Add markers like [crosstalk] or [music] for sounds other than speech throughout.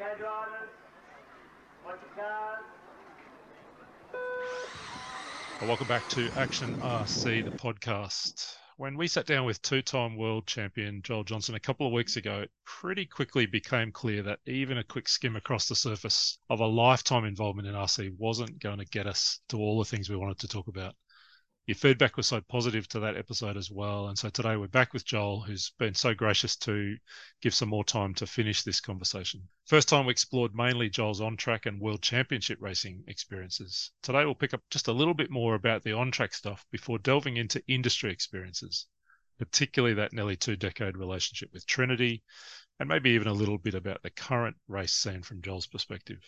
Your welcome back to Action RC, the podcast. When we sat down with two time world champion Joel Johnson a couple of weeks ago, it pretty quickly became clear that even a quick skim across the surface of a lifetime involvement in RC wasn't going to get us to all the things we wanted to talk about your feedback was so positive to that episode as well. And so today we're back with Joel, who's been so gracious to give some more time to finish this conversation. First time we explored mainly Joel's on track and world championship racing experiences. Today we'll pick up just a little bit more about the on track stuff before delving into industry experiences, particularly that nearly two decade relationship with Trinity, and maybe even a little bit about the current race scene from Joel's perspective.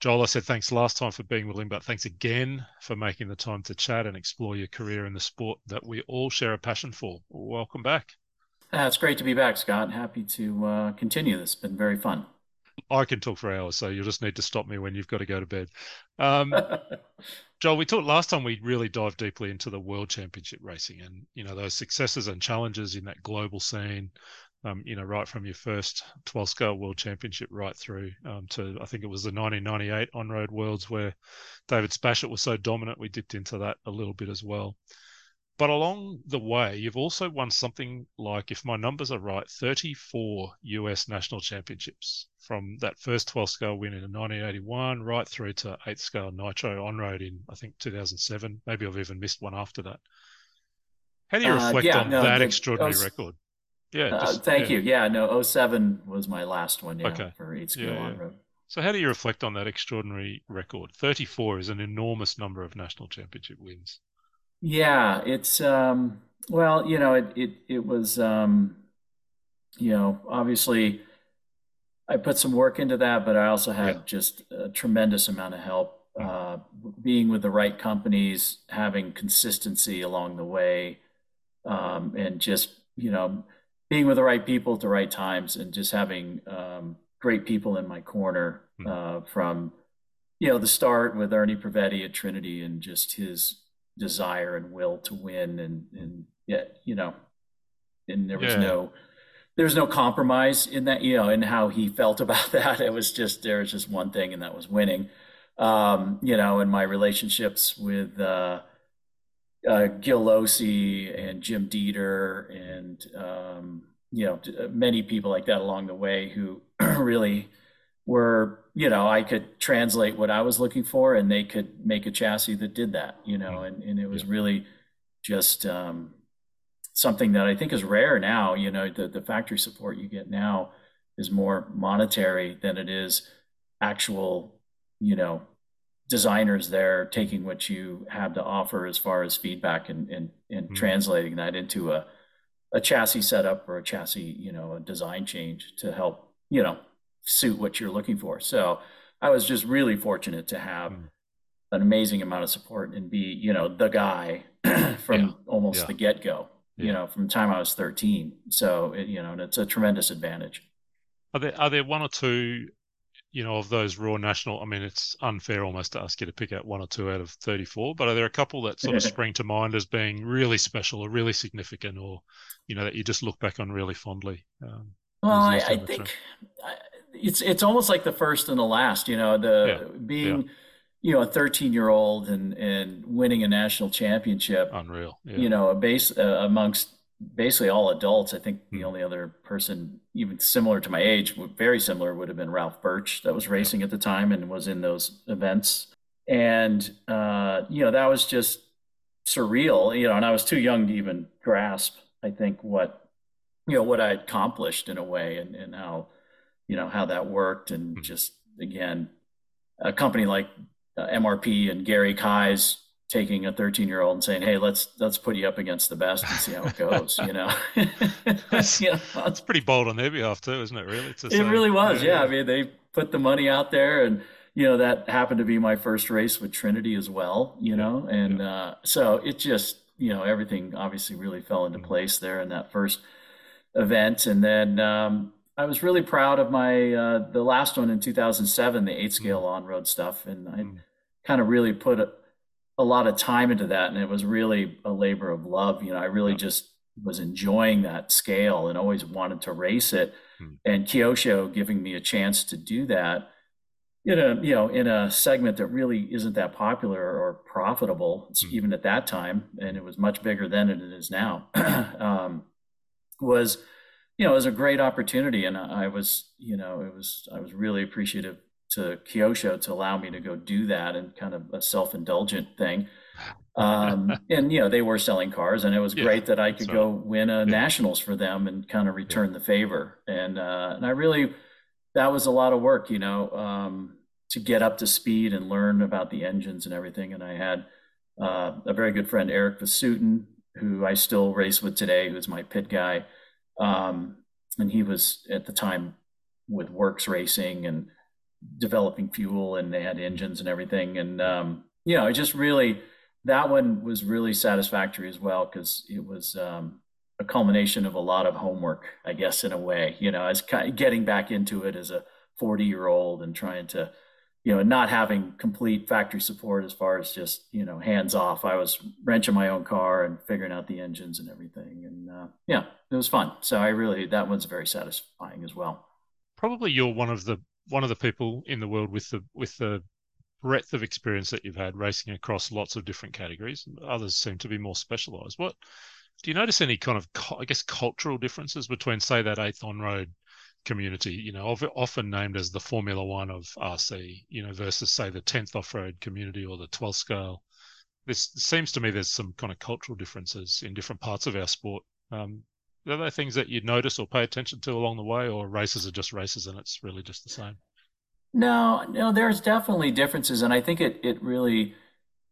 Joel, I said thanks last time for being willing, but thanks again for making the time to chat and explore your career in the sport that we all share a passion for. Welcome back. Uh, it's great to be back, Scott. Happy to uh, continue this. It's been very fun. I can talk for hours, so you'll just need to stop me when you've got to go to bed. Um, [laughs] Joel, we talked last time we really dived deeply into the World Championship racing and you know those successes and challenges in that global scene, um, you know, right from your first 12 scale world championship right through um, to, I think it was the 1998 on road worlds where David Spashett was so dominant. We dipped into that a little bit as well. But along the way, you've also won something like, if my numbers are right, 34 US national championships from that first 12 scale win in 1981 right through to 8 scale nitro on road in, I think, 2007. Maybe I've even missed one after that. How do you uh, reflect uh, yeah, on no, that the, extraordinary was, record? Yeah. Uh, just, thank yeah. you. Yeah. No, 07 was my last one. Yeah, okay. For eight scale yeah, on road. So how do you reflect on that extraordinary record? 34 is an enormous number of national championship wins. Yeah, it's um well, you know, it it it was um you know, obviously I put some work into that, but I also had yeah. just a tremendous amount of help uh, being with the right companies, having consistency along the way, um, and just you know being with the right people at the right times and just having um, great people in my corner hmm. uh, from you know the start with Ernie Privetti at Trinity and just his desire and will to win and and yet you know and there was yeah. no there was no compromise in that you know in how he felt [laughs] about that it was just there was just one thing and that was winning um, you know and my relationships with uh, uh, Gil Losi and Jim Dieter and um, you know uh, many people like that along the way who [clears throat] really were you know I could translate what I was looking for and they could make a chassis that did that you know mm-hmm. and, and it was really just um, something that I think is rare now you know the, the factory support you get now is more monetary than it is actual you know designers there taking what you have to offer as far as feedback and and, and mm-hmm. translating that into a a chassis setup or a chassis you know a design change to help you know suit what you're looking for so i was just really fortunate to have mm-hmm. an amazing amount of support and be you know the guy [clears throat] from yeah. almost yeah. the get-go yeah. you know from the time i was 13 so it, you know it's a tremendous advantage are there are there one or two you know, of those raw national, I mean, it's unfair almost to ask you to pick out one or two out of 34, but are there a couple that sort of spring to mind as being really special or really significant or, you know, that you just look back on really fondly? Um, well, I, I think it's, it's almost like the first and the last, you know, the yeah, being, yeah. you know, a 13 year old and, and winning a national championship, unreal, yeah. you know, a base uh, amongst basically all adults. I think the hmm. only other person, even similar to my age, very similar, would have been Ralph Burch, that was racing at the time and was in those events. And uh, you know, that was just surreal. You know, and I was too young to even grasp. I think what you know what I accomplished in a way, and, and how you know how that worked, and hmm. just again, a company like uh, MRP and Gary Kai's taking a 13 year old and saying, "Hey, let's let's put you up against the best and see how it goes." you know, [laughs] that's, know, that's pretty bold on their behalf too, isn't it? Really, it say, really was. Yeah, yeah, I mean, they put the money out there, and you know that happened to be my first race with Trinity as well. You know, and yeah. uh, so it just you know everything obviously really fell into mm-hmm. place there in that first event, and then. Um, I was really proud of my uh, the last one in 2007, the eight scale mm. on road stuff, and I mm. kind of really put a, a lot of time into that and it was really a labor of love you know i really just was enjoying that scale and always wanted to race it hmm. and Kyosho giving me a chance to do that in a you know in a segment that really isn't that popular or profitable mm. even at that time and it was much bigger then than it is now [clears throat] um, was you know it was a great opportunity and I was you know it was I was really appreciative to Kyosho to allow me to go do that and kind of a self-indulgent thing um, [laughs] and you know they were selling cars and it was yeah, great that I could go win a yeah. nationals for them and kind of return yeah. the favor and uh, and I really that was a lot of work, you know, um, to get up to speed and learn about the engines and everything. And I had uh, a very good friend, Eric Vasutin, who I still race with today, who's my pit guy. Um, and he was at the time with Works Racing and developing fuel, and they had engines and everything. And um, you know, it just really that one was really satisfactory as well because it was um, a culmination of a lot of homework, I guess, in a way. You know, as kind of getting back into it as a 40 year old and trying to, you know, not having complete factory support as far as just you know hands off. I was wrenching my own car and figuring out the engines and everything, and uh, yeah, it was fun. So I really that one's very satisfying as well. Probably you're one of the one of the people in the world with the with the breadth of experience that you've had racing across lots of different categories. Others seem to be more specialized. What do you notice any kind of, I guess, cultural differences between, say, that eighth on road community, you know, often named as the Formula One of RC, you know, versus, say, the 10th off road community or the 12th scale? This seems to me there's some kind of cultural differences in different parts of our sport. Um, are there things that you'd notice or pay attention to along the way, or races are just races and it's really just the same? No, no, there's definitely differences, and I think it it really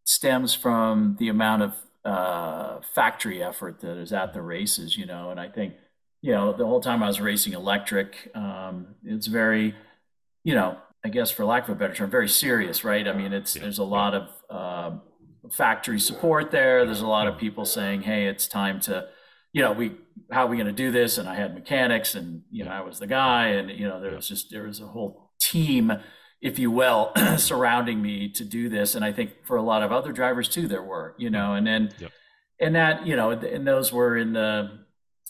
stems from the amount of uh, factory effort that is at the races, you know. And I think, you know, the whole time I was racing electric, um, it's very, you know, I guess for lack of a better term, very serious, right? I mean, it's there's a lot of uh, factory support there. There's a lot of people saying, "Hey, it's time to." You know, we how are we going to do this? And I had mechanics, and you know, I was the guy, and you know, there was just there was a whole team if you will, [clears throat] surrounding me to do this. And I think for a lot of other drivers too, there were, you know, and then, yep. and that, you know, and those were in the,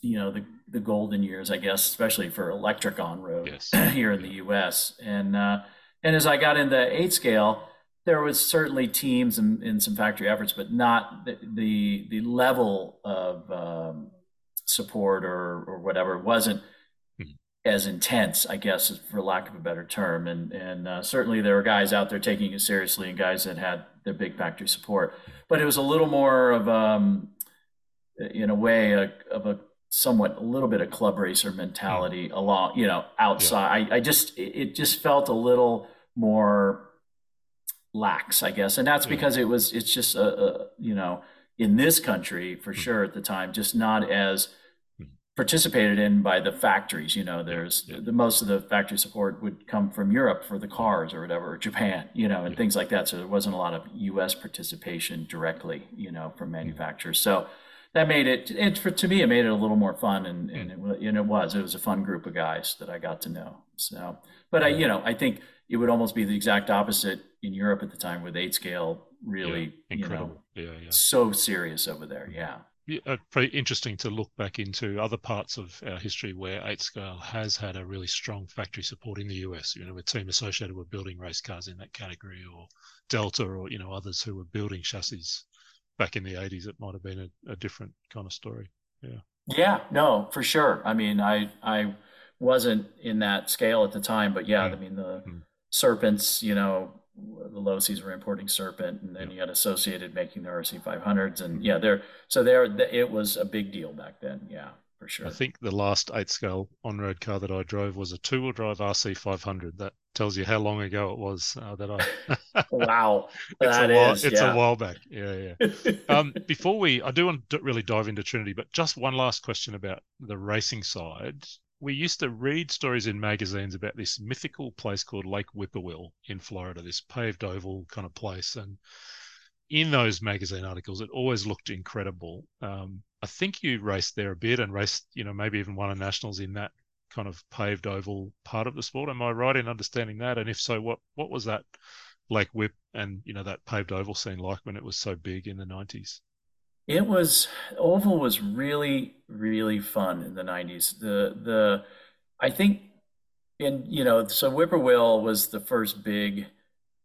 you know, the, the golden years, I guess, especially for electric on road yes. [clears throat] here in the U.S. And uh, and as I got into eight scale, there was certainly teams and, and some factory efforts, but not the the, the level of um, support or or whatever wasn't as intense, I guess, for lack of a better term. And and uh, certainly there were guys out there taking it seriously and guys that had their big factory support. But it was a little more of, um, in a way, a, of a somewhat a little bit of club racer mentality along, you know, outside. Yeah. I, I just it just felt a little more lax, I guess, and that's yeah. because it was it's just a, a you know in this country for hmm. sure at the time just not as mm-hmm. participated in by the factories. You know, there's yeah. the most of the factory support would come from Europe for the mm-hmm. cars or whatever, or Japan, you know, and yeah. things like that. So there wasn't a lot of U.S. participation directly, you know, from mm-hmm. manufacturers. So that made it, it for, to me, it made it a little more fun, and and mm. it, and it was it was a fun group of guys that I got to know. So, but I, you know, I think it would almost be the exact opposite in Europe at the time with eight scale really, yeah, incredible. you know, yeah, yeah. so serious over there. Yeah uh, very interesting to look back into other parts of our history where eight scale has had a really strong factory support in the US. You know, a team associated with building race cars in that category, or Delta, or you know others who were building chassis back in the 80s. It might have been a, a different kind of story. Yeah. Yeah. No, for sure. I mean, I I wasn't in that scale at the time, but yeah, mm. I mean the mm. Serpents, you know, the Losies were importing Serpent, and then you had Associated making the RC 500s, and yeah, there. So there, it was a big deal back then. Yeah, for sure. I think the last eight scale on road car that I drove was a two wheel drive RC 500. That tells you how long ago it was uh, that I. [laughs] wow, [laughs] it's that a while. Is, it's yeah. a while back. Yeah, yeah. [laughs] um, before we, I do want to really dive into Trinity, but just one last question about the racing side we used to read stories in magazines about this mythical place called Lake Whippoorwill in Florida, this paved oval kind of place. And in those magazine articles, it always looked incredible. Um, I think you raced there a bit and raced, you know, maybe even won a nationals in that kind of paved oval part of the sport. Am I right in understanding that? And if so, what what was that Lake Whip and you know that paved oval scene like when it was so big in the nineties? It was oval was really really fun in the 90s. The the I think, in you know, so Whippoorwill was the first big,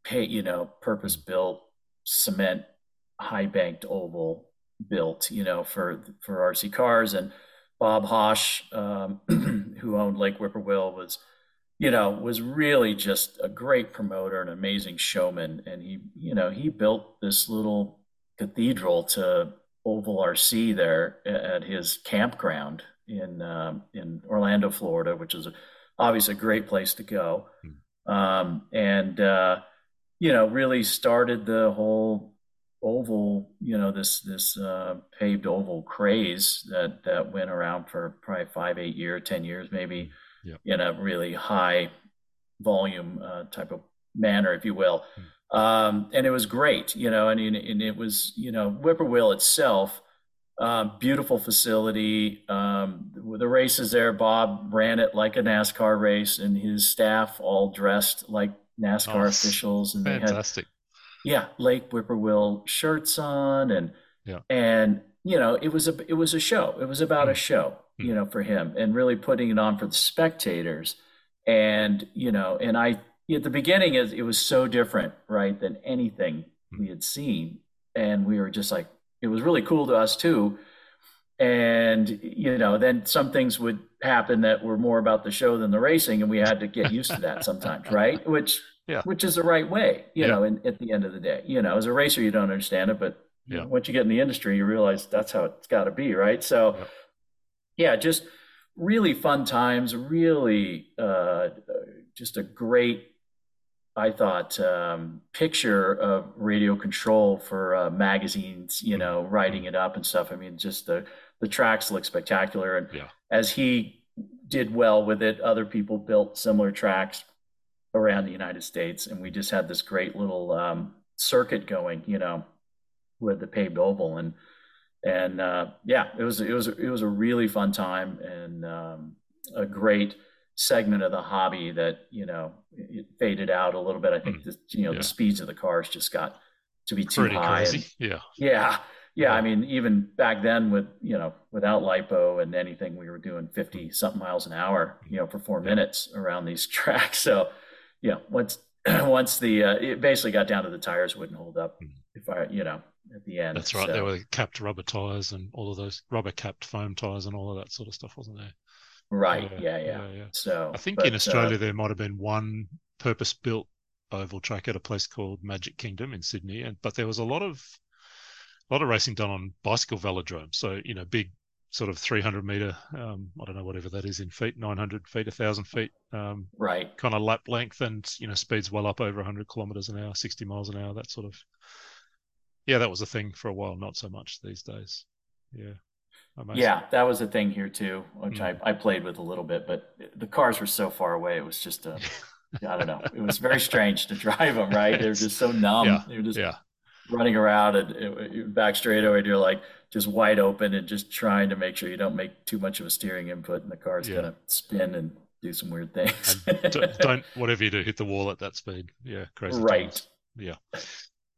pay, you know, purpose built cement high banked oval built, you know, for for RC cars and Bob Hosh um, [clears throat] who owned Lake Whippoorwill, was you know, was really just a great promoter, an amazing showman. And he, you know, he built this little cathedral to Oval RC there at his campground in um, in Orlando, Florida, which is obviously a great place to go. Hmm. Um, and uh, you know, really started the whole oval, you know, this this uh, paved oval craze that that went around for probably five, eight years, ten years, maybe yep. in a really high volume uh, type of manner, if you will. Um, and it was great, you know, and, and it was, you know, Whippoorwill itself, uh, beautiful facility. Um, the races there, Bob ran it like a NASCAR race, and his staff all dressed like NASCAR oh, officials, and fantastic. they had, yeah, Lake Whippoorwill shirts on, and yeah, and you know, it was a it was a show. It was about mm. a show, mm. you know, for him and really putting it on for the spectators. And, you know, and I, at the beginning, it, it was so different, right, than anything mm. we had seen. And we were just like, it was really cool to us too. And, you know, then some things would happen that were more about the show than the racing. And we had to get used to that sometimes, [laughs] right? Which, yeah. which is the right way, you yeah. know, in, at the end of the day. You know, as a racer, you don't understand it, but yeah. once you get in the industry, you realize that's how it's got to be, right? So, yeah yeah, just really fun times. Really, uh, just a great, I thought, um, picture of radio control for uh, magazines. You know, writing it up and stuff. I mean, just the the tracks look spectacular, and yeah. as he did well with it, other people built similar tracks around the United States, and we just had this great little um, circuit going. You know, with the paved oval and and uh, yeah, it was it was it was a really fun time and um, a great segment of the hobby that you know it faded out a little bit. I think mm. the, you know yeah. the speeds of the cars just got to be too Pretty high. And, yeah, yeah, yeah. I mean, even back then with you know without lipo and anything, we were doing fifty something miles an hour, you know, for four minutes around these [laughs] tracks. So yeah, once [clears throat] once the uh, it basically got down to the tires wouldn't hold up. Mm. If I you know at the end. That's right. So, there were capped rubber tires and all of those rubber capped foam tires and all of that sort of stuff, wasn't there? Right. Yeah. Yeah. yeah. yeah. So I think but, in Australia uh, there might have been one purpose built oval track at a place called Magic Kingdom in Sydney, and but there was a lot of a lot of racing done on bicycle velodromes. So you know, big sort of 300 meter, um, I don't know whatever that is in feet, 900 feet, 1,000 feet, um, right? Kind of lap length, and you know, speeds well up over 100 kilometers an hour, 60 miles an hour, that sort of yeah, that was a thing for a while. Not so much these days. Yeah. Yeah, that was a thing here too, which mm. I, I played with a little bit, but the cars were so far away. It was just a, [laughs] I don't know. It was very strange to drive them, right? They were just so numb. Yeah. They were just yeah. running around and it, back straightaway. You're like just wide open and just trying to make sure you don't make too much of a steering input and the car's yeah. going to spin and do some weird things. [laughs] don't, don't, whatever you do, hit the wall at that speed. Yeah. Crazy. Right. Times. Yeah.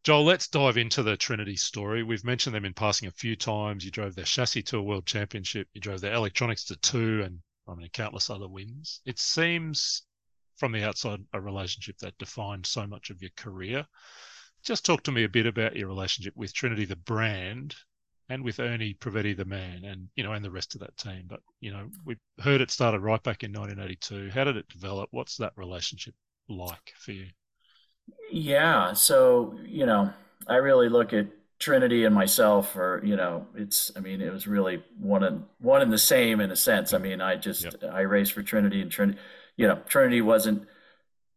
Joel, let's dive into the Trinity story. We've mentioned them in passing a few times. You drove their chassis to a world championship. You drove their electronics to two, and I mean countless other wins. It seems, from the outside, a relationship that defined so much of your career. Just talk to me a bit about your relationship with Trinity, the brand, and with Ernie Privetti, the man, and you know, and the rest of that team. But you know, we heard it started right back in 1982. How did it develop? What's that relationship like for you? Yeah. So, you know, I really look at Trinity and myself, or, you know, it's, I mean, it was really one and one and the same in a sense. I mean, I just, yep. I raced for Trinity and Trinity, you know, Trinity wasn't,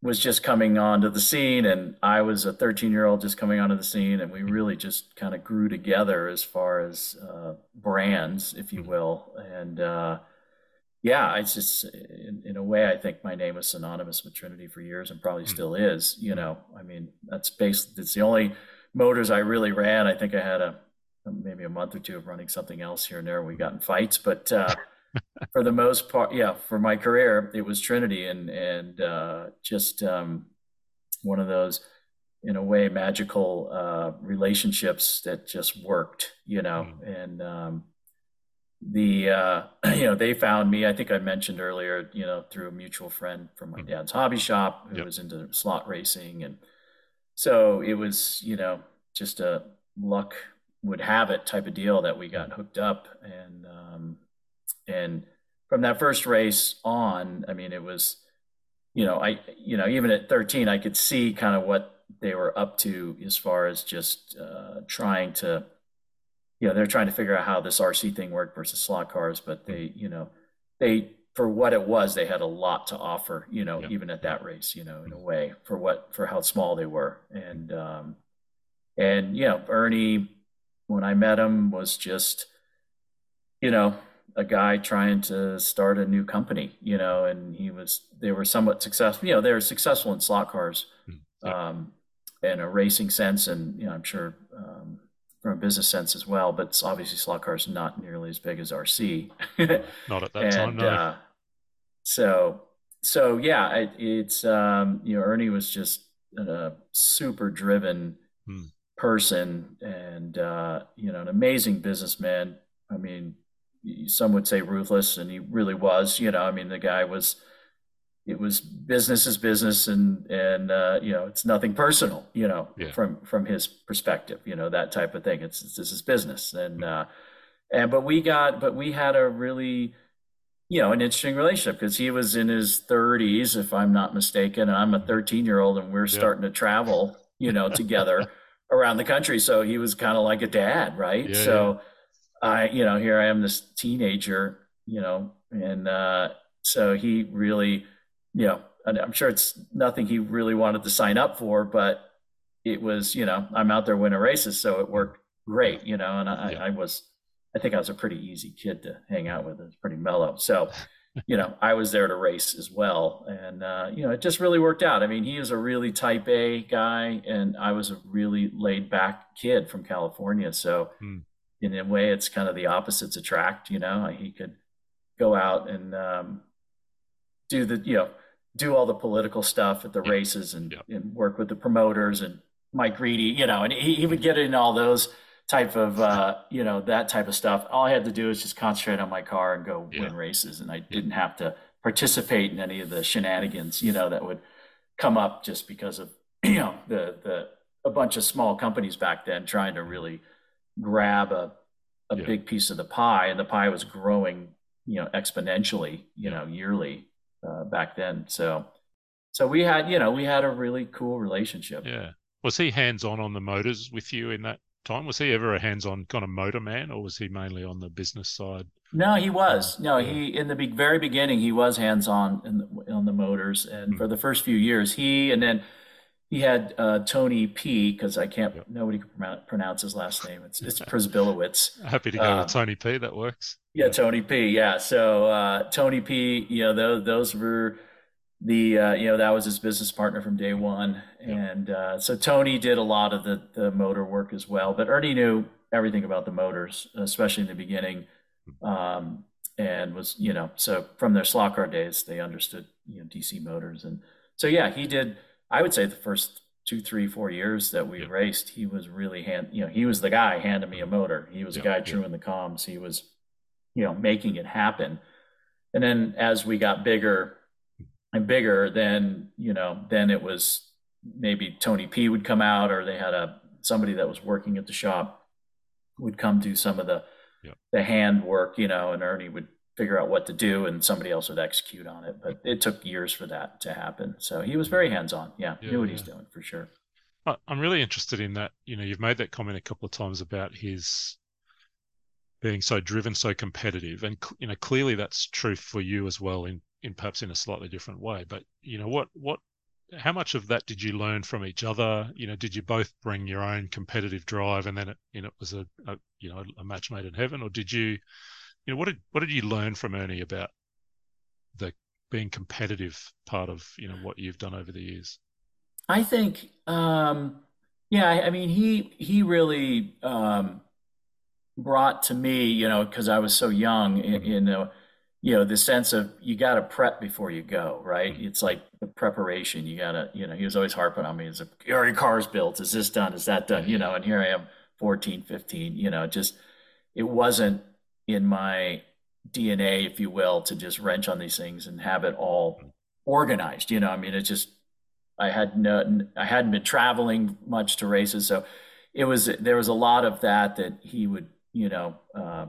was just coming onto the scene and I was a 13 year old just coming onto the scene and we really just kind of grew together as far as uh, brands, if you mm-hmm. will. And, uh, yeah, it's just in, in, a way, I think my name was synonymous with Trinity for years and probably mm. still is. You know, I mean, that's based. It's the only motors I really ran. I think I had a maybe a month or two of running something else here and there. We got in fights, but uh, [laughs] for the most part, yeah, for my career, it was Trinity, and and uh, just um, one of those, in a way, magical uh, relationships that just worked. You know, mm. and um, the uh, [clears throat] you know they found me. I think I mentioned earlier, you know, through a mutual friend from my Mhm. dad's hobby shop who Yep. was into slot racing, and so it was you know just a luck would have it type of deal that we got hooked up, and um, and from that first race on, I mean, it was you know I you know even at 13, I could see kind of what they were up to as far as just uh, trying to you know, they're trying to figure out how this RC thing worked versus slot cars, but they, you know, they for what it was, they had a lot to offer, you know, Yeah. even at that race, you know, in a way for what for how small they were. And um and you know, Ernie, when I met him, was just, you know, a guy trying to start a new company, you know, and he was they were somewhat successful, you know, they were successful in slot cars Mm, yeah. um, in a racing sense, and you know, I'm sure from a business sense as well. But obviously, slot cars not nearly as big as RC. [laughs] Not at that time, and no. uh, so, so yeah, it, it's um, you know, Ernie was just a super driven Hmm. person, and uh, you know, an amazing businessman. I mean, some would say ruthless, and he really was. You know, I mean, the guy was it was business is business and and uh, you know it's nothing personal you know Yeah. from from his perspective you know that type of thing. It's, it's this is business. And uh and but we got but we had a really you know an interesting relationship because he was in his 30s if i'm not mistaken and i'm a 13 year old and we're Yeah. starting to travel you know together [laughs] around the country. So he was kind of like a dad right? Yeah, so i you know here i am this teenager you know and uh so he really you know, and I'm sure it's nothing he really wanted to sign up for, but it was, you know, I'm out there winning races, so it worked great, you know, and I, Yeah. I was, I think I was a pretty easy kid to hang out with. It's pretty mellow. So, [laughs] you know, I was there to race as well. And, uh, you know, it just really worked out. I mean, he was a really type A guy, and I was a really laid back kid from California. So, Hmm. in a way, it's kind of the opposites attract, you know, he could go out and, um, do the you know do all the political stuff at the Yeah. races and, Yeah. and work with the promoters and Mike Reedy, you know, and he, he would get in all those type of uh, you know that type of stuff. All I had to do was just concentrate on my car and go Yeah. win races, and I didn't have to participate in any of the shenanigans, you know, that would come up just because of [clears throat] you know the the a bunch of small companies back then trying to really grab a a Yeah. big piece of the pie, and the pie was growing, you know, exponentially, you know, yearly uh, back then. So, so we had, you know, we had a really cool relationship. Yeah. Was he hands on on the motors with you in that time? Was he ever a hands on kind of motor man, or was he mainly on the business side? No, he was. No, Yeah. he in the be- very beginning he was hands on in the, on the motors, and Hmm. for the first few years he and then he had uh, Tony P because I can't Yep. nobody can pronounce, his last name. It's it's [laughs] Przbilowicz. Happy to go Uh, with Tony P. That works. Yeah, Tony P. Yeah, so uh, Tony P. You know, those those were the uh, you know that was his business partner from day one, Yeah. and uh, so Tony did a lot of the the motor work as well. But Ernie knew everything about the motors, especially in the beginning, um, and was you know so from their slot car days they understood you know DC motors, and so yeah, he did. I would say the first two, three, four years that we Yeah. raced, he was really hand you know he was the guy handing me a motor. He was Yeah, the guy chewing the comms. He was you know, making it happen. And then as we got bigger and bigger, then, you know, then it was maybe Tony P would come out or they had a somebody that was working at the shop would come do some of the the hand work, you know, and Ernie would figure out what to do and somebody else would execute on it. But it took years for that to happen. So he was very hands on. Yeah, Yeah, knew what he's doing for sure. I'm really interested in that. You know, you've made that comment a couple of times about his being so driven, so competitive, and you know, clearly that's true for you as well, in in perhaps in a slightly different way. But you know, what what, how much of that did you learn from each other? You know, did you both bring your own competitive drive, and then it you know it was a, a you know a match made in heaven, or did you, you know, what did what did you learn from Ernie about the being competitive part of you know what you've done over the years? I think, um, yeah, I, I mean, he he really um, brought to me, you know, because I was so young, Mhm. in uh, you know, the sense of you got to prep before you go, right? Mhm. It's like the preparation. You got to, you know, he was always harping on me. Is are your cars built? Is this done? Is that done? You know, and here I am, 14, 15, you know, just it wasn't, in my DNA, if you will, to just wrench on these things and have it all organized. You know, I mean, it just I had no, I hadn't been traveling much to races, so it was there was a lot of that that he would, you know, uh,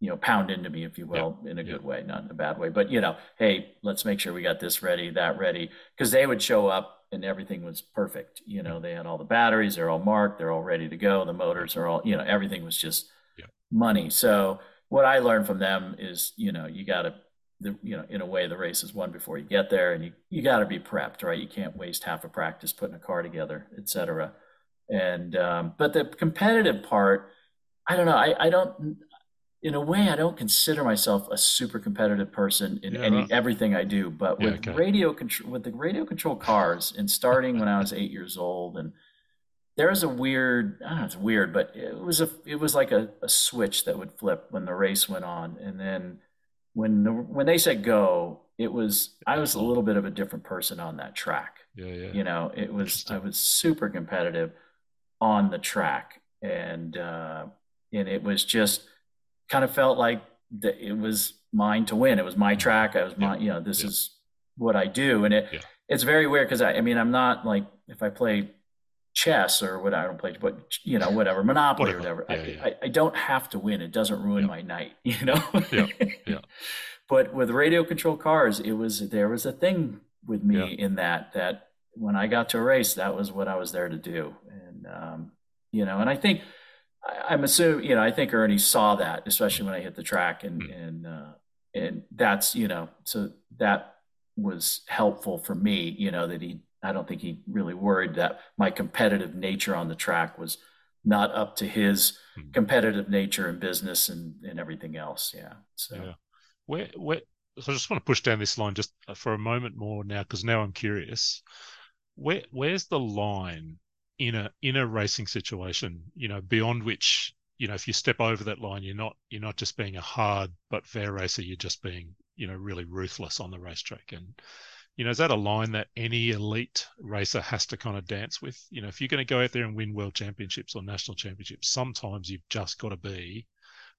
you know, pound into me, if you will, yeah. in a good way, not in a bad way. But you know, hey, let's make sure we got this ready, that ready, because they would show up and everything was perfect. You know, they had all the batteries, they're all marked, they're all ready to go. The motors are all, you know, everything was just yeah. money. So what I learned from them is, you know, you got to, you know, in a way, the race is won before you get there, and you you got to be prepped, right? You can't waste half a practice putting a car together, etc. And um, but the competitive part, I don't know. I I don't. In a way, I don't consider myself a super competitive person in yeah, any everything I do. But with yeah, okay. radio control, with the radio control cars, and starting when I was eight years old, and there was a weird I don't know it's weird, but it was a it was like a, a switch that would flip when the race went on. And then when the, when they said go, it was I was a little bit of a different person on that track. Yeah, yeah. You know, it was I was super competitive on the track. And uh and it was just kind of felt like that it was mine to win. It was my mm-hmm. track. I was my, you know, this yeah. is what I do. And it, yeah. it's very weird because I, I mean, I'm not like, if I play chess or what I don't play, but you know, whatever, Monopoly whatever. or whatever. Yeah, I, yeah. I, I, don't have to win. It doesn't ruin yeah. my night, [laughs] you know? yeah. Yeah. [laughs] But with radio control cars, it was, there was a thing with me in that, that when I got to a race, that was what I was there to do. And, um, you know, and I think, I, am assuming, you know, I think Ernie saw that, especially when I hit the track and, mm. and, uh, and that's, you know, so that was helpful for me, you know, that he I don't think he really worried that my competitive nature on the track was not up to his hmm. competitive nature in business and, and everything else. Yeah. So, yeah. Where, where, so I just want to push down this line just for a moment more now, because now I'm curious. Where, where's the line in a in a racing situation? You know, beyond which you know, if you step over that line, you're not you're not just being a hard but fair racer. You're just being you know really ruthless on the racetrack. And you know, is that a line that any elite racer has to kind of dance with? You know, if you're going to go out there and win world championships or national championships, sometimes you've just got to be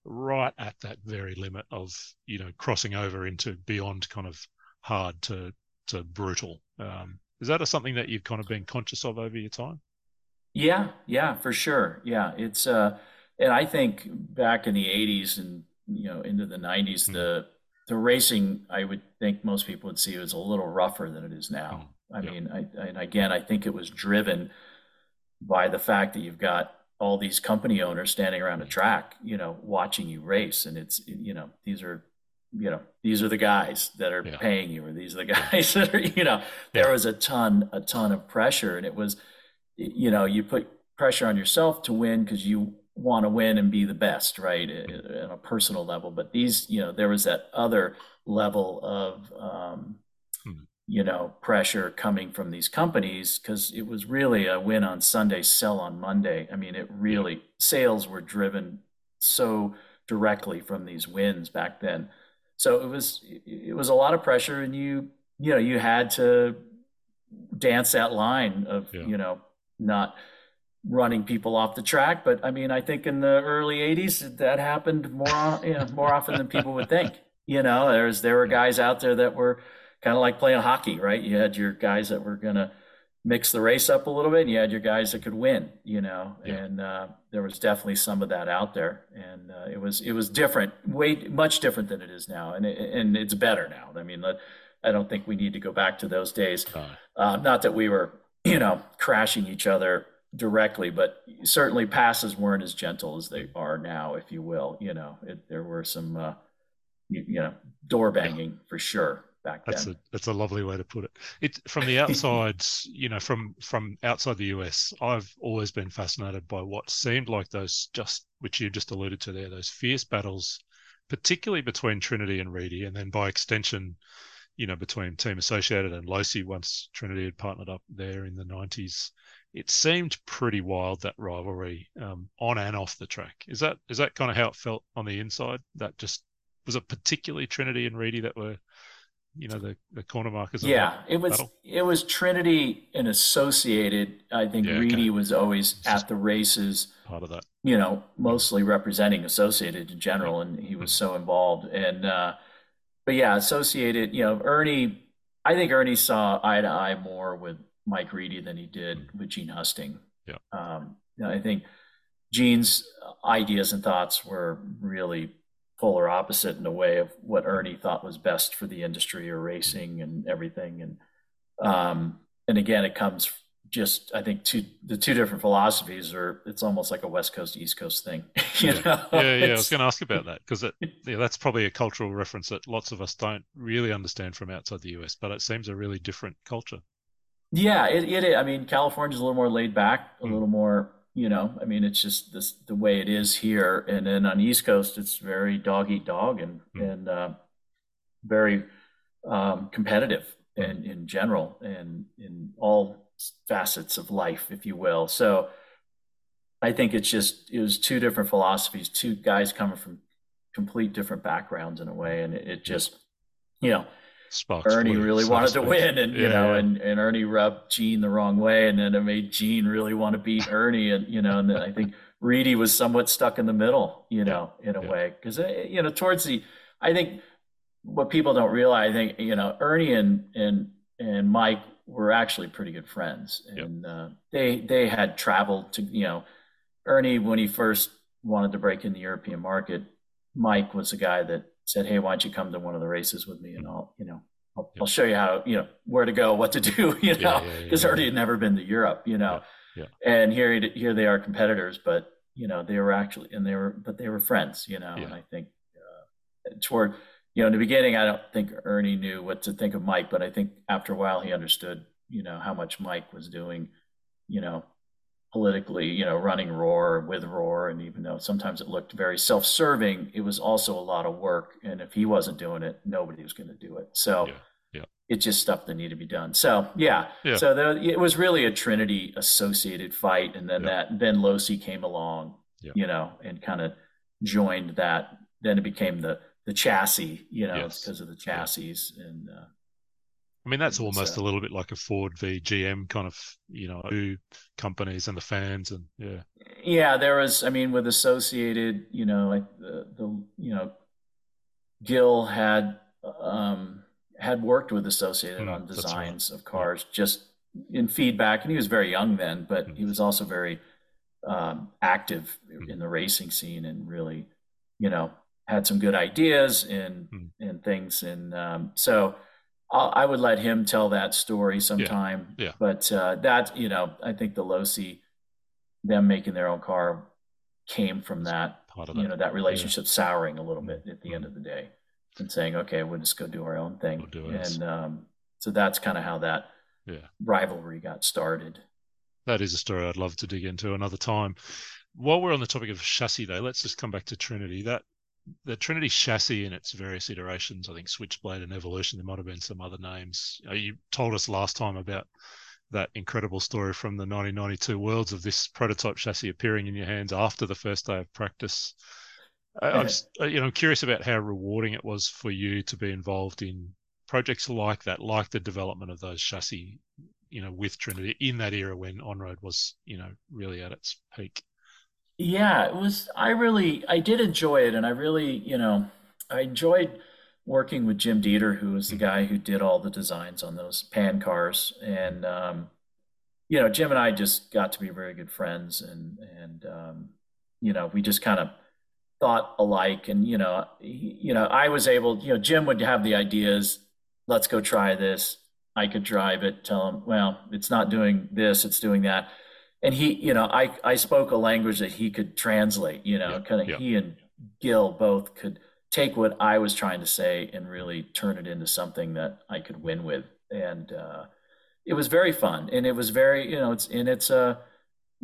right at that very limit of, you know, crossing over into beyond kind of hard to, to brutal. Um, is that a, something that you've kind of been conscious of over your time? Yeah, yeah, for sure. Yeah, it's, uh, and I think back in the 80s and, you know, into the 90s, mm-hmm. the, the racing, I would think most people would see was a little rougher than it is now. Mm, I yeah. mean, I, and again, I think it was driven by the fact that you've got all these company owners standing around a mm. track, you know, watching you race, and it's you know these are you know these are the guys that are yeah. paying you, or these are the guys [laughs] that are you know there was a ton a ton of pressure, and it was you know you put pressure on yourself to win because you want to win and be the best, right, on a personal level. But these, you know, there was that other level of, um, hmm. you know, pressure coming from these companies because it was really a win on Sunday, sell on Monday. I mean, it really sales were driven so directly from these wins back then. So it was it was a lot of pressure, and you you know you had to dance that line of yeah. you know not running people off the track. But I mean, I think in the early '80s that happened more you know, more often than people would think. You know, there's there were guys out there that were kind of like playing hockey, right? You had your guys that were gonna mix the race up a little bit, and you had your guys that could win. You know, yeah. and uh, there was definitely some of that out there, and uh, it was it was different, way much different than it is now, and it, and it's better now. I mean. I don't think we need to go back to those days. Uh, not that we were, you know, crashing each other directly, but certainly passes weren't as gentle as they are now, if you will. You know, it, there were some, uh, you, you, know, door banging yeah. for sure back that's then. A, that's a lovely way to put it. It from the outside, [laughs] you know, from from outside the US, I've always been fascinated by what seemed like those just which you just alluded to there, those fierce battles, particularly between Trinity and Reedy, and then by extension. You know, between Team Associated and Losi, once Trinity had partnered up there in the 90s, it seemed pretty wild that rivalry um, on and off the track. Is that is that kind of how it felt on the inside? That just was it particularly Trinity and Reedy that were you know, the, the corner markers. Yeah, it was battle? it was Trinity and Associated. I think Yeah, okay. Reedy was always It's at the races, part of that. you know, mostly representing Associated in general, and he was so involved. And uh, but yeah, Associated, you know, Ernie. I think Ernie saw eye to eye more with Mike Reedy than he did with Gene Husting. Yeah. Um, you know, I think Gene's ideas and thoughts were really polar opposite in a way of what Ernie thought was best for the industry or racing and everything. And um, and again, it comes just I think two the two different philosophies are it's almost like a West Coast East Coast thing. [laughs] you Yeah. know? Yeah, yeah. I was going to ask about that because [laughs] yeah, that's probably a cultural reference that lots of us don't really understand from outside the US, but it seems a really different culture. Yeah, it, it I mean, California's a little more laid back, a Mm. little more, you know, I mean, it's just this the way it is here. And then on the East Coast, it's very dog eat dog and Mm. and uh, very um, competitive Mm. in in general and in all facets of life, if you will. So I think it's just it was two different philosophies, two guys coming from complete different backgrounds in a way, and it, it just, you know. Sparks. Ernie really so wanted to win, and you know, yeah. and, and Ernie rubbed Gene the wrong way, and then it made Gene really want to beat Ernie, and you know, and then I think [laughs] Reedy was somewhat stuck in the middle, you know, in a yeah. way, because you know, towards the, I think what people don't realize, I think you know, Ernie and and and Mike were actually pretty good friends, Yep. and uh, they they had traveled to, you know, Ernie when he first wanted to break in the European market, Mike was the guy that said, "Hey, why don't you come to one of the races with me, and I'll, you know." I'll. I'll show you how you know where to go, what to [laughs] do, you know, Yeah, yeah, yeah, because yeah. Ernie had never been to Europe, you know, Yeah, and here here they are competitors, but you know they were actually and they were but they were friends, you know, and I think uh, toward you know in the beginning I don't think Ernie knew what to think of Mike, but I think after a while he understood, you know, how much Mike was doing, you know, politically, you know, running Roar with Roar, and even though sometimes it looked very self-serving, it was also a lot of work, and if he wasn't doing it, nobody was going to do it. So Yeah, yeah. it's just stuff that needed to be done. So yeah, Yeah. so it was really a Trinity associated fight, and then that Ben Losi came along, you know, and kind of joined that. Then it became the the chassis, you know, Yes. because of the chassis, and uh, I mean, that's almost so- a little bit like a Ford v GM kind of, you know, companies and the fans and yeah, yeah, there was. I mean, with Associated, you know, like the the you know, Gil had um had worked with Associated Mm, on that's right. designs of cars just in feedback, and he was very young then, but Mm. he was also very um, active Mm. in the racing scene and really, you know, had some good ideas and Mm. and things, and um, so. I'll, I would let him tell that story sometime. yeah. But uh, that, you know, I think the Losi, them making their own car, came from that part of you know that relationship souring a little bit at the Mm. end of the day and saying okay we'll just go do our own thing We'll and um, so that's kind of how that Yeah. rivalry got started That is a story I'd love to dig into another time. While we're on the topic of chassis, though, let's just come back to Trinity. That the Trinity chassis in its various iterations, I think Switchblade and Evolution, there might have been some other names. Uh, You told us last time about that incredible story from the 1992 Worlds of this prototype chassis appearing in your hands after the first day of practice. I- I'm, s- uh, you know, I'm curious about how rewarding it was for you to be involved in projects like that, like the development of those chassis you know, with Trinity in that era when on-road was, you know, really at its peak. Yeah it was i really i did enjoy it and i really you know i enjoyed working with jim dieter who was the Mhm. guy who did all the designs on those pan cars and um, you know jim and i just got to be very good friends and and um, you know we just kind of thought alike and you know he, you know i was able you know jim would have the ideas let's go try this i could drive it tell him well it's not doing this it's doing that and he you know i i spoke a language that he could translate you know Yeah, kind of yeah. he and gil both could take what i was trying to say and really turn it into something that i could win with and uh it was very fun and it was very you know it's and it's uh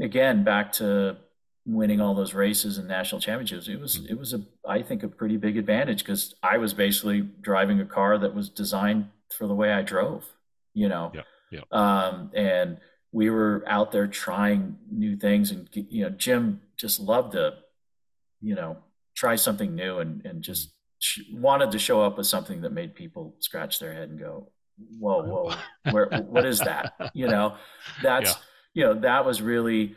again back to winning all those races and national championships it was Mhm. it was a i think a pretty big advantage because i was basically driving a car that was designed for the way i drove you know Yeah, yeah. um and we were out there trying new things and you know jim just loved to you know try something new and and just wanted to show up with something that made people scratch their head and go, "Whoa, whoa, where, what is that?" You know, [laughs] that's yeah. you know that was really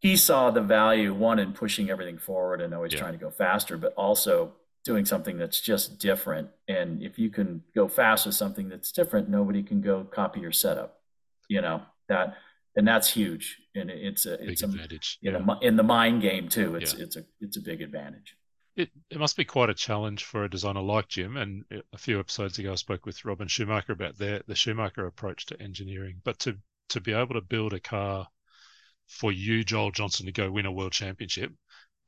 he saw the value one in pushing everything forward and always yeah. trying to go faster, but also doing something that's just different. And if you can go fast with something that's different, nobody can go copy your setup. You know that, and that's huge. And it's a it's big a advantage in, yeah. a, in the mind game too. It's yeah. it's a it's a big advantage. It, it must be quite a challenge for a designer like Jim. And a few episodes ago, I spoke with Robin Schumacher about their the Schumacher approach to engineering. But to to be able to build a car for you, Joel Johnson, to go win a world championship,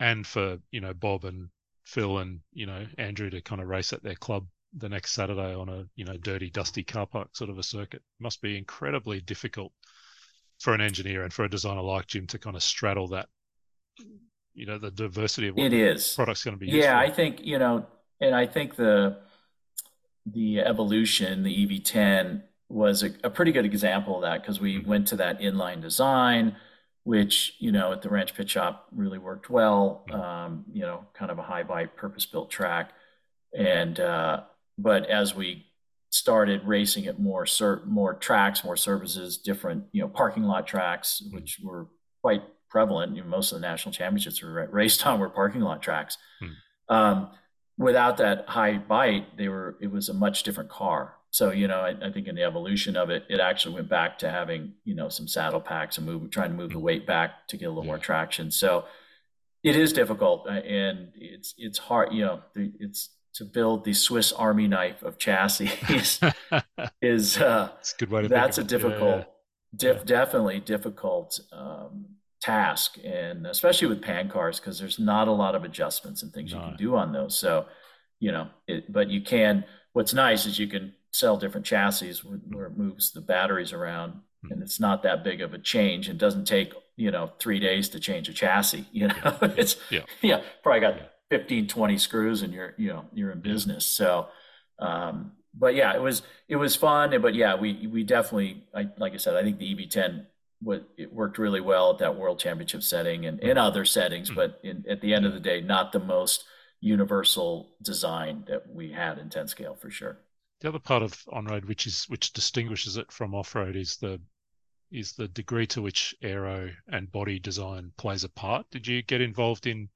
and for you know Bob and Phil and you know Andrew to kind of race at their club the next Saturday on a you know dirty, dusty car park sort of a circuit must be incredibly difficult for an engineer and for a designer like Jim to kind of straddle that. You know the diversity of what it is product's going to be. Yeah, I think you know, and I think the the evolution, the EV10 was a, a pretty good example of that because we mm-hmm. went to that inline design which you know at the ranch pit shop really worked well. Mm-hmm. Um, you know, kind of a high bite purpose built track, and uh, but as we started racing at more more tracks, more services, different you know parking lot tracks, mm-hmm. which were quite prevalent. You know, most of the national championships were raced on were parking lot tracks. Mm-hmm. Um, without that high bite, they were it was a much different car. So, you know, I, I, think in the evolution of it, it actually went back to having, you know, some saddle packs and move, trying to move the weight back to get a little yeah. more traction. So it is difficult uh, and it's, it's hard, you know, it's to build the Swiss army knife of chassis [laughs] is, uh, that's a good way to that's a difficult, yeah. Dif- yeah. definitely difficult, um, task. And especially with pan cars, cause there's not a lot of adjustments and things no. you can do on those. So, you know, it, but you can, what's nice is you can sell different chassis where it moves the batteries around hmm. and it's not that big of a change it doesn't take you know three days to change a chassis you know [laughs] yeah. it's yeah. yeah probably got 15 20 screws and you're you know you're in business. So um but yeah it was it was fun. But yeah we we definitely I, like i said i think the EB10 what it worked really well at that world championship setting and in other settings. Hmm. but in, at the end of the day not the most universal design that we had in 10 scale for sure. The other part of on-road, which is which distinguishes it from off-road, is the is the degree to which aero and body design plays a part. Did you get involved in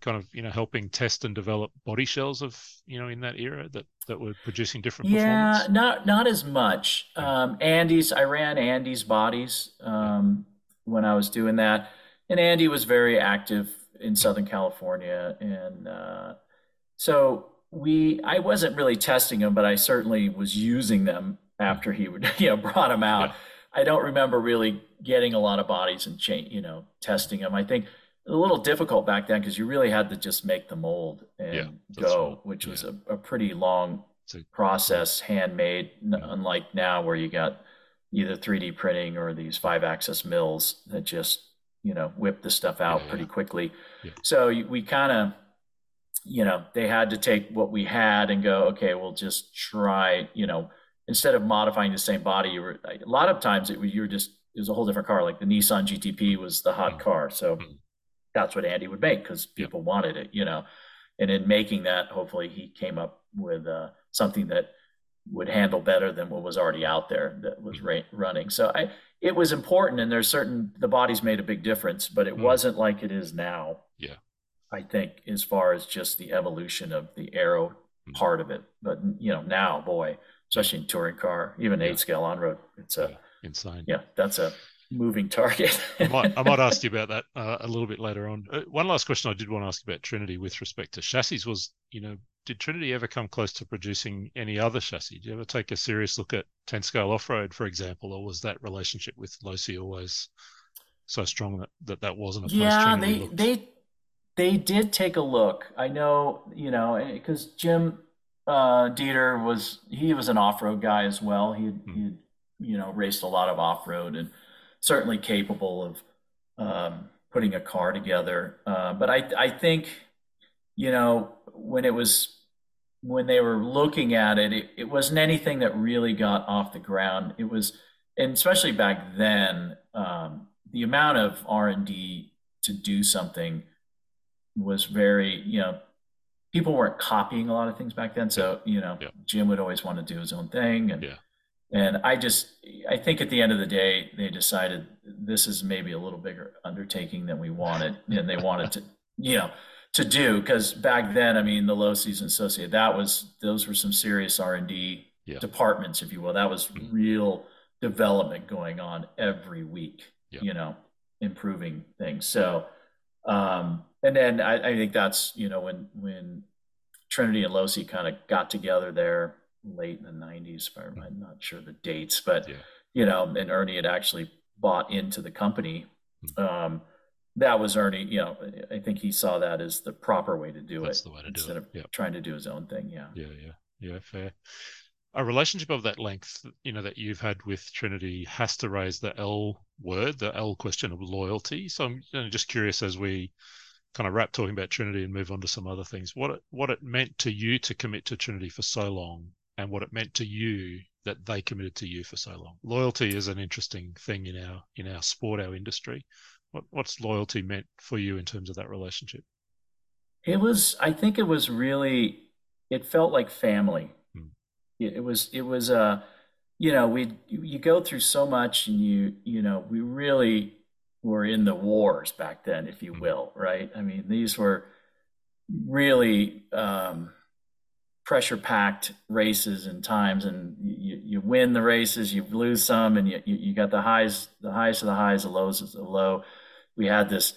kind of you know helping test and develop body shells of you know in that era that that were producing different yeah not not as much um, andy's i ran andy's bodies um, when i was doing that and andy was very active in southern california and uh, so we I wasn't really testing them, but I certainly was using them after he would [laughs] you know brought them out. Yeah. I don't remember really getting a lot of bodies and change you know testing them. I think a little difficult back then because you really had to just make the mold and yeah, go, right. which yeah. was a, a, pretty long a, process, handmade. Unlike now where you got either 3D printing or these five axis mills that just you know whip the stuff out pretty quickly. So we kind of you know, they had to take what we had and go, okay, we'll just try, you know, instead of modifying the same body, you were a lot of times it was you were just it was a whole different car. Like the Nissan GTP was the hot mm-hmm. car, so mm-hmm. That's what Andy would make because people wanted it, you know. And in making that, hopefully, he came up with uh, something that would handle better than what was already out there that was mm-hmm. ra- running. So I, it was important, and there's certain the bodies made a big difference, but it mm. wasn't like it is now. Yeah. I think, as far as just the evolution of the aero mm-hmm. part of it. But you know, now, boy, especially in touring car, even eight scale on road, it's a yeah, insane. Yeah, that's a moving target. I, might, I might ask you [laughs] about that uh, a little bit later on. Uh, one last question I did want to ask about Trinity with respect to chassis was, you know, did Trinity ever come close to producing any other chassis? Did you ever take a serious look at 10 scale off road, for example, or was that relationship with Losi always so strong that that, that wasn't a place yeah, Trinity they, looked? they they did take a look. I know, you know, because Jim uh, Dieter was he was an off road guy as well. He mm. he you know raced a lot of off road and certainly capable of um, putting a car together. Uh, but I I think you know when it was when they were looking at it, it, it wasn't anything that really got off the ground. It was, and especially back then, um, the amount of R and D to do something was very, you know, people weren't copying a lot of things back then. So, you know, Yeah. Jim would always want to do his own thing. And, Yeah. And I just, I think at the end of the day, they decided this is maybe a little bigger undertaking than we wanted. and they wanted to, you know, to do. Cause back then, I mean, the Losi and associate, that was, those were some serious R and D Yeah. departments, if you will. That was Mhm. real development going on every week, Yeah. you know, improving things. So, um, and then I, I think that's, you know, when, when Trinity and Losi kind of got together there late in the 90s, if I'm I'm not sure the dates, but, Yeah. you know, and Ernie had actually bought into the company. Hmm. Um, that was Ernie, you know, I think he saw that as the proper way to do That's it the way to do instead it. of Yeah. trying to do his own thing. Yeah. Yeah, yeah, yeah, fair. A relationship of that length, you know, that you've had with Trinity has to raise the L word, the L question of loyalty. So I'm you know, just curious as we kind of wrap talking about Trinity and move on to some other things, what it, what it meant to you to commit to Trinity for so long and what it meant to you that they committed to you for so long. Loyalty is an interesting thing in our in our sport, our industry. What what's loyalty meant for you in terms of that relationship? It was, I think it was really, it felt like family. Hmm. It, was, it was, uh, you know, we, you, you go through so much and you, you know, we really were in the wars back then, if you Hmm. will, right? I mean, these were really, um, pressure packed races and times and you, you win the races, you lose some and you, you, got the highs, the highs of the highs, the lows of the low. We had this,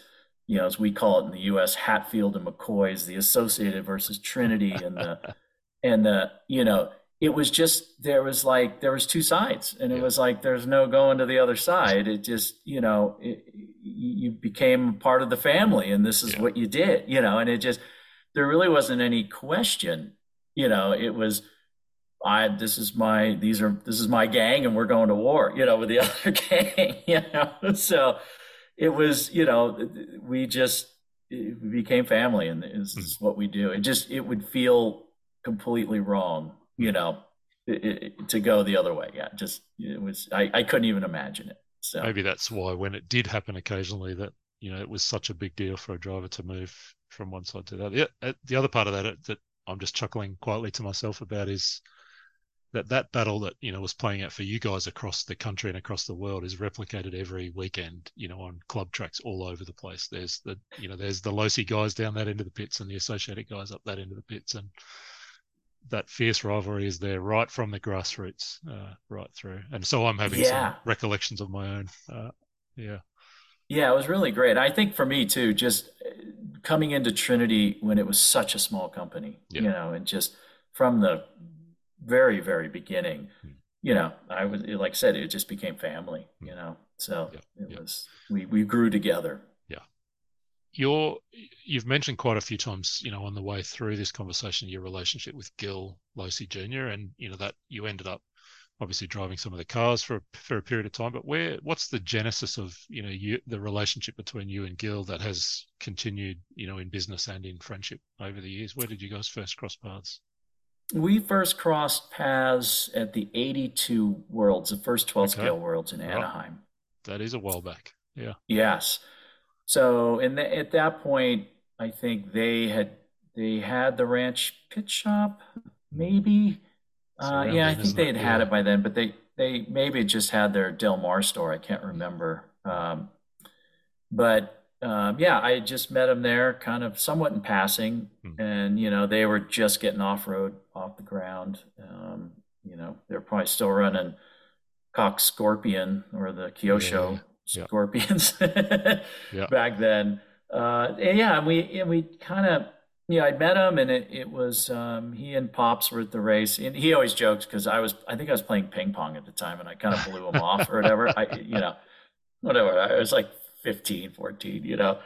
you know, as we call it in the U.S., Hatfield and McCoys, the Associated versus Trinity, and the [laughs] and the you know, it was just there was like there was two sides, and it Yeah. was like there's no going to the other side. It just you know, it, you became part of the family, and this is Yeah. what you did, you know, and it just there really wasn't any question, you know, it was. I this is my these are this is my gang and we're going to war, you know, with the [laughs] other gang, you know. [laughs] So it was, you know, we just became family and this is what we do. It just it would feel completely wrong, you know, it, it, to go the other way. Yeah, just it was I, I couldn't even imagine it. So maybe that's why when it did happen occasionally that you know it was such a big deal for a driver to move from one side to the other. Yeah, uh, the other part of that uh, that I'm just chuckling quietly to myself about is that that battle that you know was playing out for you guys across the country and across the world is replicated every weekend you know on club tracks all over the place. There's the you know there's the Losi guys down that end of the pits and the associated guys up that end of the pits and that fierce rivalry is there right from the grassroots uh, right through. And so i'm having Yeah. some recollections of my own uh, yeah Yeah, it was really great. I think for me too, just uh, coming into Trinity when it was such a small company, Yeah. you know, and just from the very, very beginning, Hmm. you know, I was like I said, it just became family, you know. So Yeah, it yeah. was we we grew together. Yeah. You're you've mentioned quite a few times, you know, on the way through this conversation, your relationship with Gil Losi Jr. and you know that you ended up obviously driving some of the cars for for a period of time. But where what's the genesis of you know you the relationship between you and Gil that has continued, you know, in business and in friendship over the years? Where did you guys first cross paths? We first crossed paths at the 82 Worlds, the first 12 Okay. scale Worlds in. Anaheim. That is a while back. Yeah. Yes. So in the, at that point, I think they had they had the ranch pit shop, maybe. Uh, yeah, I think they had had it by then, but they they maybe just had their Del Mar store. I can't remember. Um, but um, yeah, I just met them there, kind of somewhat in passing, Hmm. and you know they were just getting off road, off the ground. Um, you know, they're probably still running Cox Scorpion or the Kyosho yeah. Scorpions [laughs] Yeah. back then. Uh, and yeah, and we and we kind of yeah, I met him, and it it was um, he and Pops were at the race, and he always jokes because I was I think I was playing ping pong at the time, and I kind of blew him off or whatever. I you know whatever I was like 15, 14, you know,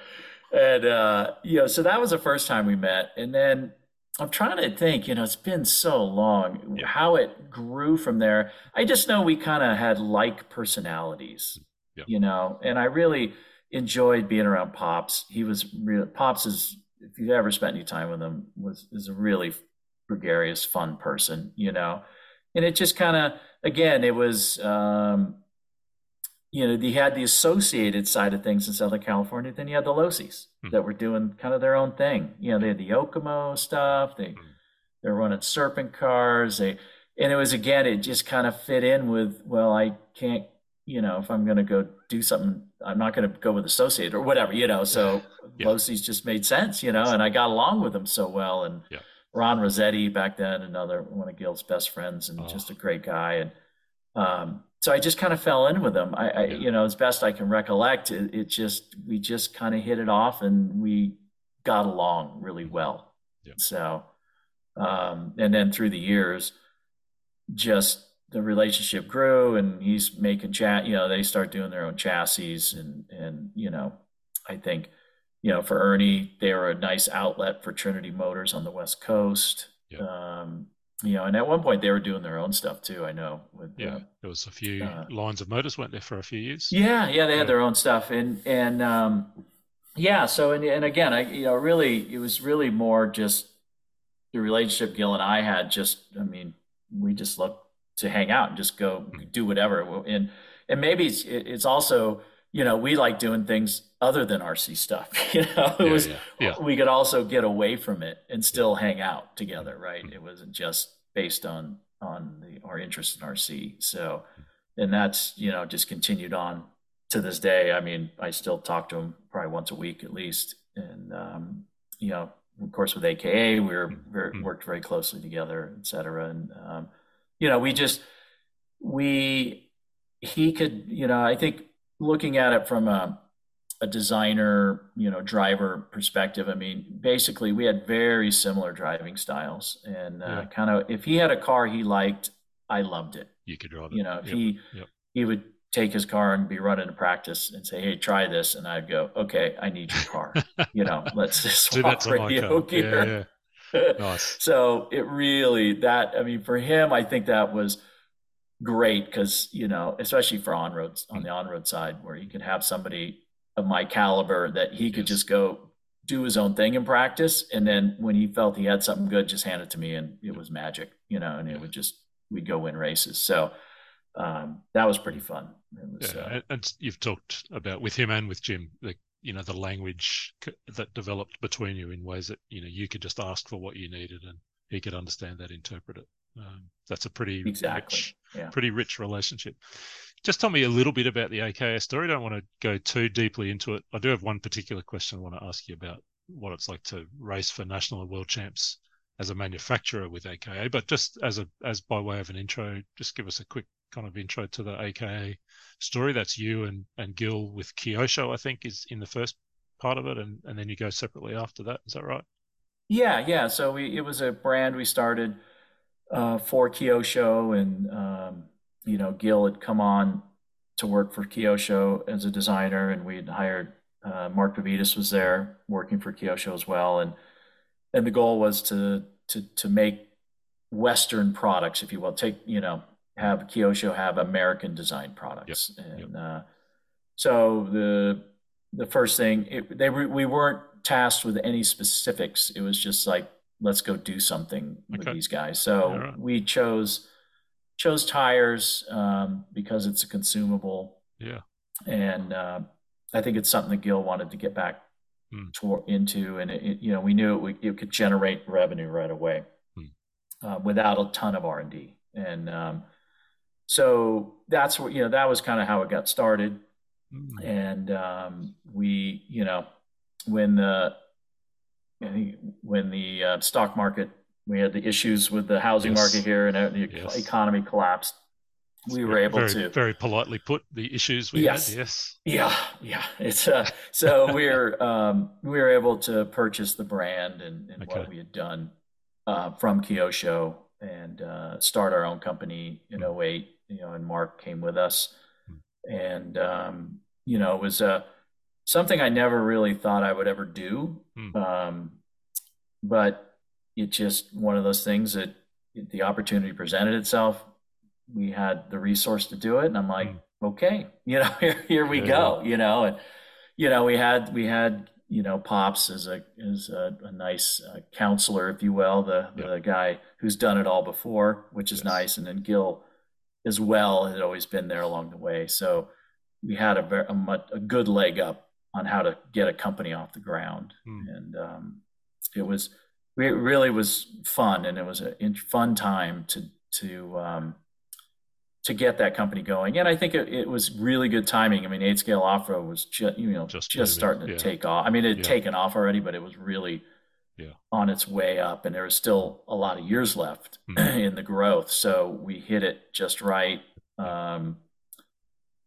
and uh, you know so that was the first time we met, and then. I'm trying to think, you know, it's been so long Yeah. how it grew from there. I just know we kind of had like personalities, Yeah. you know, and I really enjoyed being around Pops. He was real. Pops is, if you've ever spent any time with him, was is a really gregarious, fun person, you know. And it just kind of, again, it was, um, you know, he had the associated side of things in Southern California. Then you had the Losies Hmm. that were doing kind of their own thing. You know, they had the Yokomo stuff. They Hmm. they were running serpent cars. They and it was again, it just kind of fit in with well, I can't, you know, if I'm going to go do something, I'm not going to go with associated or whatever, you know. So Yeah. Losies just made sense, you know, and I got along with him so well. And Yeah. Ron Rossetti back then, another one of Gil's best friends, and Oh. just a great guy. And um, so I just kind of fell in with him. I, I Yeah. you know, as best I can recollect, it, it just we just kind of hit it off, and we got along really well. Yeah. So, um, and then through the years, just the relationship grew, and he's making chat. You know, they start doing their own chassis, and and you know, I think, you know, for Ernie, they were a nice outlet for Trinity Motors on the West Coast. Yeah. Um, you know, and at one point they were doing their own stuff too. I know with Yeah, uh, there was a few uh, lines of motors went there for a few years. yeah, yeah, they Yeah. had their own stuff, and and um, yeah. So and and again, I you know really it was really more just the relationship Gil and I had. Just I mean, we just looked to hang out and just go Mhm. do whatever, and and maybe it's it's also you know we like doing things other than RC stuff. [laughs] You know, it Yeah, was yeah, yeah. we could also get away from it and still hang out together, right? Mhm. It wasn't just based on on the, our interest in RC. So, and that's you know just continued on to this day. I mean, I still talk to him probably once a week at least, and um, you know, of course, with AKA, we were very, worked very closely together, et cetera. And um, you know, we just we he could, you know, I think looking at it from a a designer, you know, driver perspective. I mean, basically, we had very similar driving styles, and uh, Yeah. kind of if he had a car he liked, I loved it. You could drive it. You know, if Yep, he yep. he would take his car and be running a practice and say, "Hey, try this," and I'd go, "Okay, I need your car." [laughs] you know, let's just swap to radio gear. Yeah, yeah. Nice. [laughs] So it really that I mean for him I think that was great because you know especially for on roads on the on road side where he could have somebody of my caliber that he could Yes. just go do his own thing in practice. And then when he felt he had something good just hand it to me and it was magic you know and it would just we'd go win races. So um, that was pretty fun. It was, Yeah, uh, and, and you've talked about with him and with Jim, the you know the language c- that developed between you in ways that you know you could just ask for what you needed and he could understand that, interpret it. Um, that's a pretty exactly rich, yeah pretty rich relationship. Just tell me a little bit about the AKA story. I don't want to go too deeply into it. I do have one particular question I want to ask you about what it's like to race for national and world champs as a manufacturer with AKA, but just as a as by way of an intro, just give us a quick kind of intro to the AKA story. That's you and and Gil with Kyosho, I think, is in the first part of it, and and then you go separately after that. Is that right? Yeah, yeah. So we it was a brand we started uh, for Kyosho, and um, you know, Gil had come on to work for Kyosho as a designer, and we had hired uh, Mark Pavidis was there working for Kyosho as well, and and the goal was to to to make Western products, if you will, take you know have Kyosho have American design products, and uh, so the the first thing it, they we weren't tasked with any specifics. It was just like let's go do something with these guys. So right. we chose chose tires um, because it's a consumable, Yeah. and uh, I think it's something that Gil wanted to get back Hmm. to, into, and it, it- you know we knew it, would- it could generate revenue right away Hmm. uh, without a ton of R and D, and um, so that's what you know that was kind of how it got started Mm. and um, we, you know, when the when the uh, stock market, we had the issues with the housing Yes. market here, and uh, the Yes. economy collapsed. We were able very, to, very politely put the issues we Yes. had. Yes. yeah, yeah. It's uh, so we're [laughs] um, we were able to purchase the brand and, and Okay. what we had done uh, from Kyosho and uh, start our own company in Hmm. 08, You know, and Mark came with us, Hmm. and um, you know, it was uh, something I never really thought I would ever do. Hmm. Um, but it's just one of those things that the opportunity presented itself. We had the resource to do it, and I'm like, Hmm. okay, [laughs] you know, [laughs] here, here we Yeah, go, you know, and you know, we had we had you know Pops as a as a, a nice uh, counselor, if you will, the Yeah. the guy who's done it all before, which is Yes. nice, and then Gil as well had always been there along the way. So we had a very a, a, good leg up on how to get a company off the ground, Mm. and um, it was it really was fun, and it was a fun time to to um, to get that company going. And I think it, it was really good timing. I mean, eight scale off road was just you know Just just, starting to yeah. take off. I mean, it had Yeah. taken off already, but it was really Yeah. on its way up, and there was still a lot of years left [clears throat] Mhm. in the growth. So we hit it just right. Um,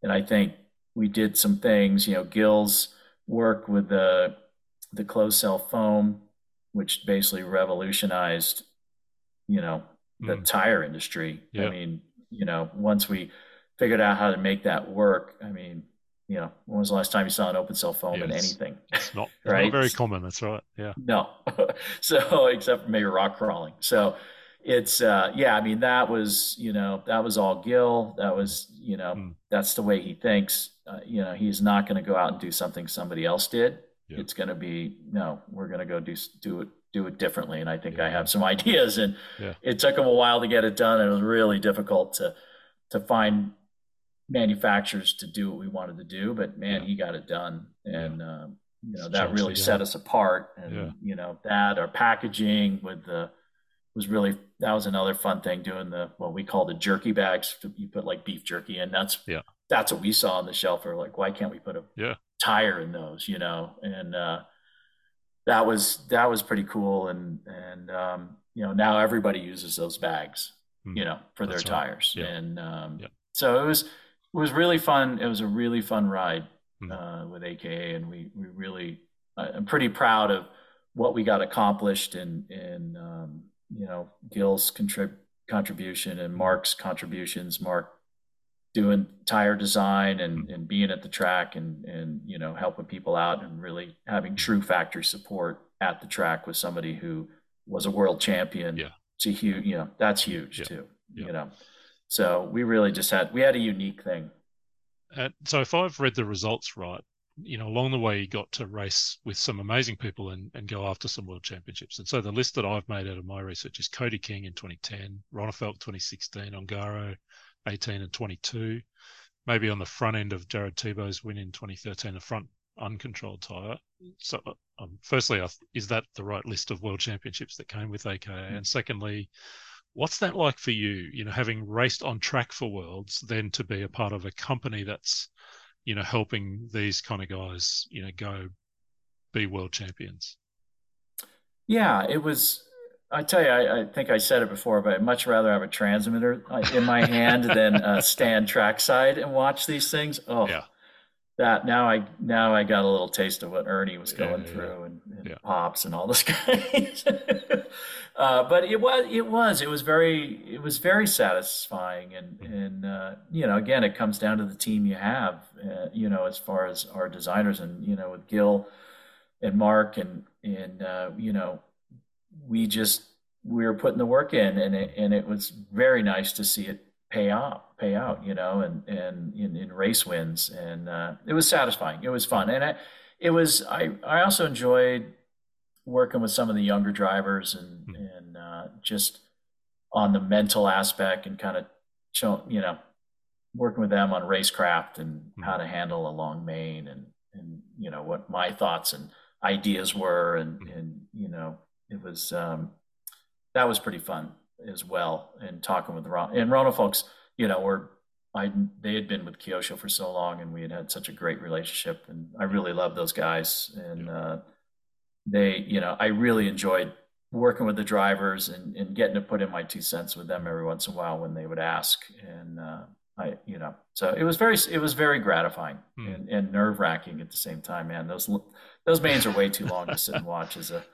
and I think we did some things. You know, Gil's work with the the closed cell foam, which basically revolutionized, you know, the Mm. tire industry. Yeah. I mean, you know, once we figured out how to make that work, I mean, you know, when was the last time you saw an open cell foam in anything? It's not, it's [laughs] not Right. very common. That's right. Yeah. No. [laughs] so except for maybe rock crawling. So it's uh yeah, I mean that was, you know, that was all Gil. That was, you know, Mm. that's the way he thinks. Uh, you know, he's not going to go out and do something somebody else did. Yeah. It's going to be no, we're going to go do do it do it differently and I think I have some [laughs] ideas and Yeah. it took him a while to get it done. It was really difficult to to find manufacturers to do what we wanted to do, but man, Yeah. he got it done and um, you know It's that really set us apart and Yeah. you know that our packaging with the was really that was another fun thing doing the what we call the jerky bags you put like beef jerky in that's Yeah. that's what we saw on the shelf we're like why can't we put a Yeah. tire in those you know and uh that was that was pretty cool and and um you know now everybody uses those bags Mm. you know for their right. tires Yeah. and um Yeah. so it was it was really fun it was a really fun ride Mm. uh, with AKA, and we we really I- I'm pretty proud of what we got accomplished and and um, you know Gil's contrib- contribution and Mark's contributions. Mark doing tire design and, and being at the track and and you know helping people out and really having true factory support at the track with somebody who was a world champion. Yeah. It's a huge, you know, that's huge Yeah. too. Yeah. You know, so we really just had we had a unique thing. And so if I've read the results right, you know, along the way you got to race with some amazing people and, and go after some world championships. And so the list that I've made out of my research is Cody King in 2010, Ronnefeldt 2016, Ongaro 18 and 22, maybe on the front end of Jared Tebo's win in 2013, a front uncontrolled tire. So, um, firstly, is that the right list of world championships that came with AKA? And secondly, what's that like for you? You know, having raced on track for worlds, then to be a part of a company that's, you know, helping these kind of guys, you know, go be world champions. Yeah, it was. I tell you, I, I think I said it before, but I'd much rather have a transmitter uh, in my hand than uh, stand trackside and watch these things. Oh, Yeah. that now I now I got a little taste of what Ernie was going yeah, through and, and Yeah. pops and all this [laughs] guys. Uh, but it was it was it was very it was very satisfying and Mhm. and uh, you know again it comes down to the team you have uh, you know as far as our designers and you know with Gil and Mark and and uh, you know we just we were putting the work in and it, and it was very nice to see it pay out pay out you know and and in, in race wins and uh, it was satisfying it was fun and I, it was I I also enjoyed working with some of the younger drivers and Mhm. and uh, just on the mental aspect and kind of show you know working with them on racecraft and Mhm. how to handle a long main and and you know what my thoughts and ideas were and Mhm. and you know it was um that was pretty fun as well and talking with Ron and Rona folks you know were I they had been with Kyosho for so long and we had had such a great relationship and I really love those guys and uh they you know I really enjoyed working with the drivers and, and getting to put in my two cents with them every once in a while when they would ask and uh I, you know, so it was very, it was very gratifying Hmm. and, and nerve wracking at the same time, man. Those, those mains are way too long to sit and watch as a,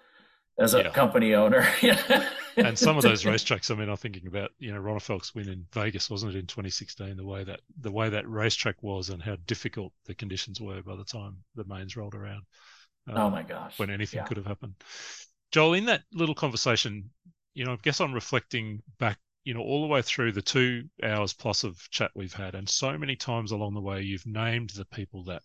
as a Yeah. company owner. [laughs] And some of those racetracks, I mean, I'm thinking about, you know, Ronnefeldt's win in Vegas, wasn't it, in 2016? The way that the way that racetrack was and how difficult the conditions were by the time the mains rolled around. Oh Um, my gosh. when anything Yeah. could have happened. Joel, in that little conversation, you know, I guess I'm reflecting back, you know, all the way through the two hours plus of chat we've had, and so many times along the way, you've named the people that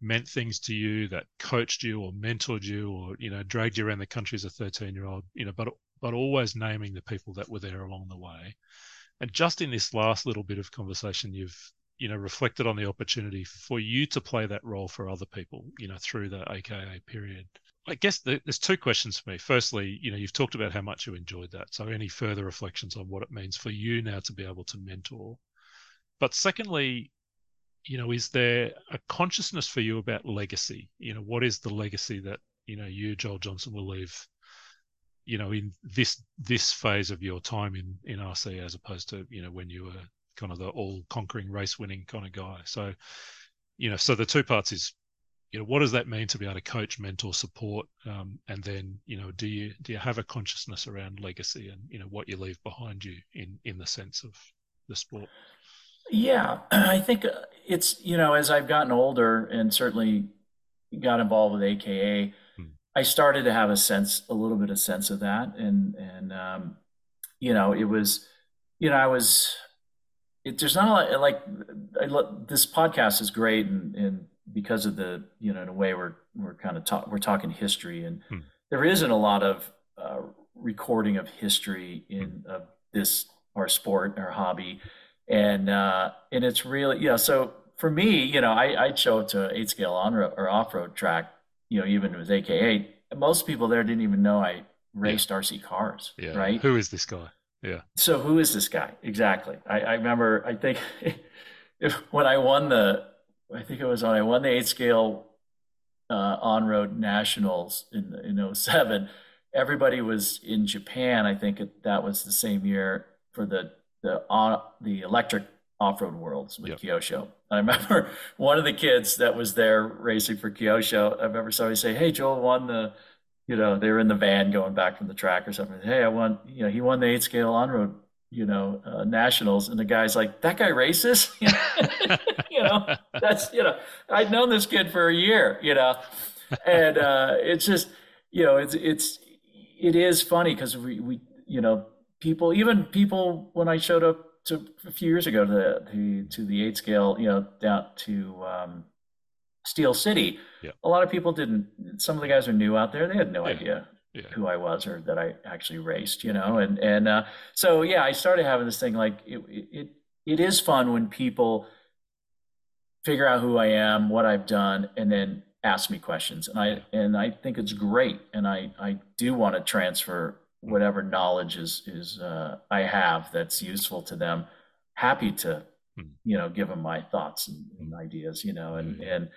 meant things to you, that coached you or mentored you, or you know, dragged you around the country as a 13 year old, you know, but but always naming the people that were there along the way. And just in this last little bit of conversation, you've you know, reflected on the opportunity for you to play that role for other people, you know, through the AKA period. I guess there's two questions for me. Firstly, you know, you've talked about how much you enjoyed that. So, any further reflections on what it means for you now to be able to mentor? But secondly, you know, is there a consciousness for you about legacy? You know, what is the legacy that you know you, Joel Johnson, will leave? You know, in this this phase of your time in in RC, as opposed to you know when you were kind of the all conquering race winning kind of guy. So, you know, so the two parts is you know what does that mean to be able to coach mentor support um, and then you know do you do you have a consciousness around legacy and you know what you leave behind you in in the sense of the sport yeah [clears throat] i think uh, it's you know as i've gotten older and certainly got involved with aka hmm. i started to have a sense a little bit of sense of that and and um, you know it was you know i was it, there's not a lot like I, this podcast is great and, and because of the you know in a way we're we're kind of talk we're talking history and hmm. there isn't a lot of uh, recording of history in uh, this our sport our hobby and uh, and it's really yeah so for me you know I I'd show up to eight scale on or off road track you know even with AKA most people there didn't even know I raced yeah. RC cars yeah. right? Who is this guy yeah so who is this guy exactly I, I remember I think [laughs] if, when I won the I think it was when I won the eight scale uh, on road nationals in in 07. Everybody was in Japan. I think it, that was the same year for the the on the electric off road worlds with yep. Kyosho. I remember [laughs] one of the kids that was there racing for Kyosho. I remember somebody say, "Hey, Joel won the." You know, they were in the van going back from the track or something. Hey, I won. You know, he won the eight scale on road you know, uh, nationals, and the guy's like, "That guy races," [laughs] you know. That's you know, I'd known this kid for a year, you know, and uh, it's just, you know, it's it's it is funny because we we you know people even people when I showed up to a few years ago to the to, to the eight scale, you know, down to um, Steel City, yeah. a lot of people didn't. Some of the guys are new out there; they had no yeah. idea yeah. who I was or that I actually raced, you know, and and uh, so yeah, I started having this thing like it, it it is fun when people figure out who I am, what I've done, and then ask me questions, and I and I think it's great, and I I do want to transfer whatever knowledge is is uh, I have that's useful to them. Happy to hmm. you know give them my thoughts and, and ideas, you know, and and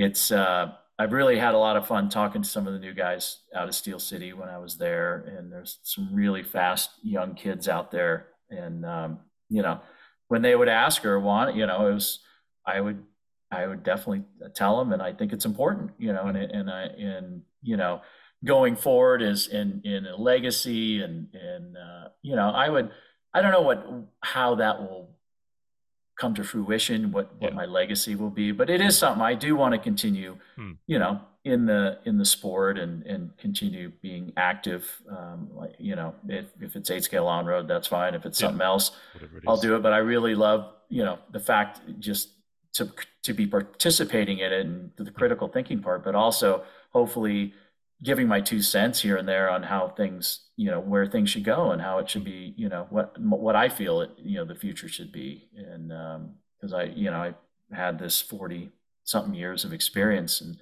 it's uh, I've really had a lot of fun talking to some of the new guys out of Steel City when I was there, and there's some really fast young kids out there. And um, you know, when they would ask or want, you know, it was I would I would definitely tell them, and I think it's important, you know, and and I and you know, going forward is in in a legacy, and and uh, you know, I would I don't know what how that will come to fruition what what yeah. my legacy will be but it is something i do want to continue hmm. you know in the in the sport and and continue being active um like you know if, if it's eight scale on road that's fine if it's yeah. something else i'll do it but i really love you know the fact just to to be participating in it and the critical thinking part but also hopefully giving my two cents here and there on how things, you know, where things should go and how it should be, you know, what what I feel it, you know, the future should be. And because um, I, you know, I had this forty something years of experience and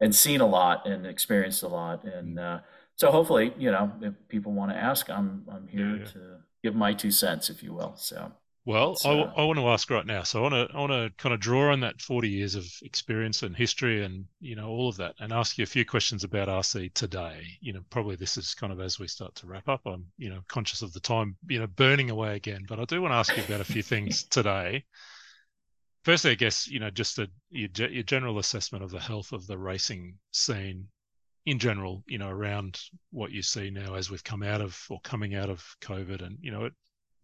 and seen a lot and experienced a lot. And mm. uh, so hopefully, you know, if people want to ask, I'm I'm here yeah, yeah. to give my two cents, if you will. So. Well, I, uh, I want to ask right now. So I want to I want to kind of draw on that 40 years of experience and history and you know all of that, and ask you a few questions about RC today. You know, probably this is kind of as we start to wrap up. I'm you know conscious of the time you know burning away again, but I do want to ask you about a few things [laughs] today. Firstly, I guess you know just a, your, your general assessment of the health of the racing scene in general. You know, around what you see now as we've come out of or coming out of COVID, and you know it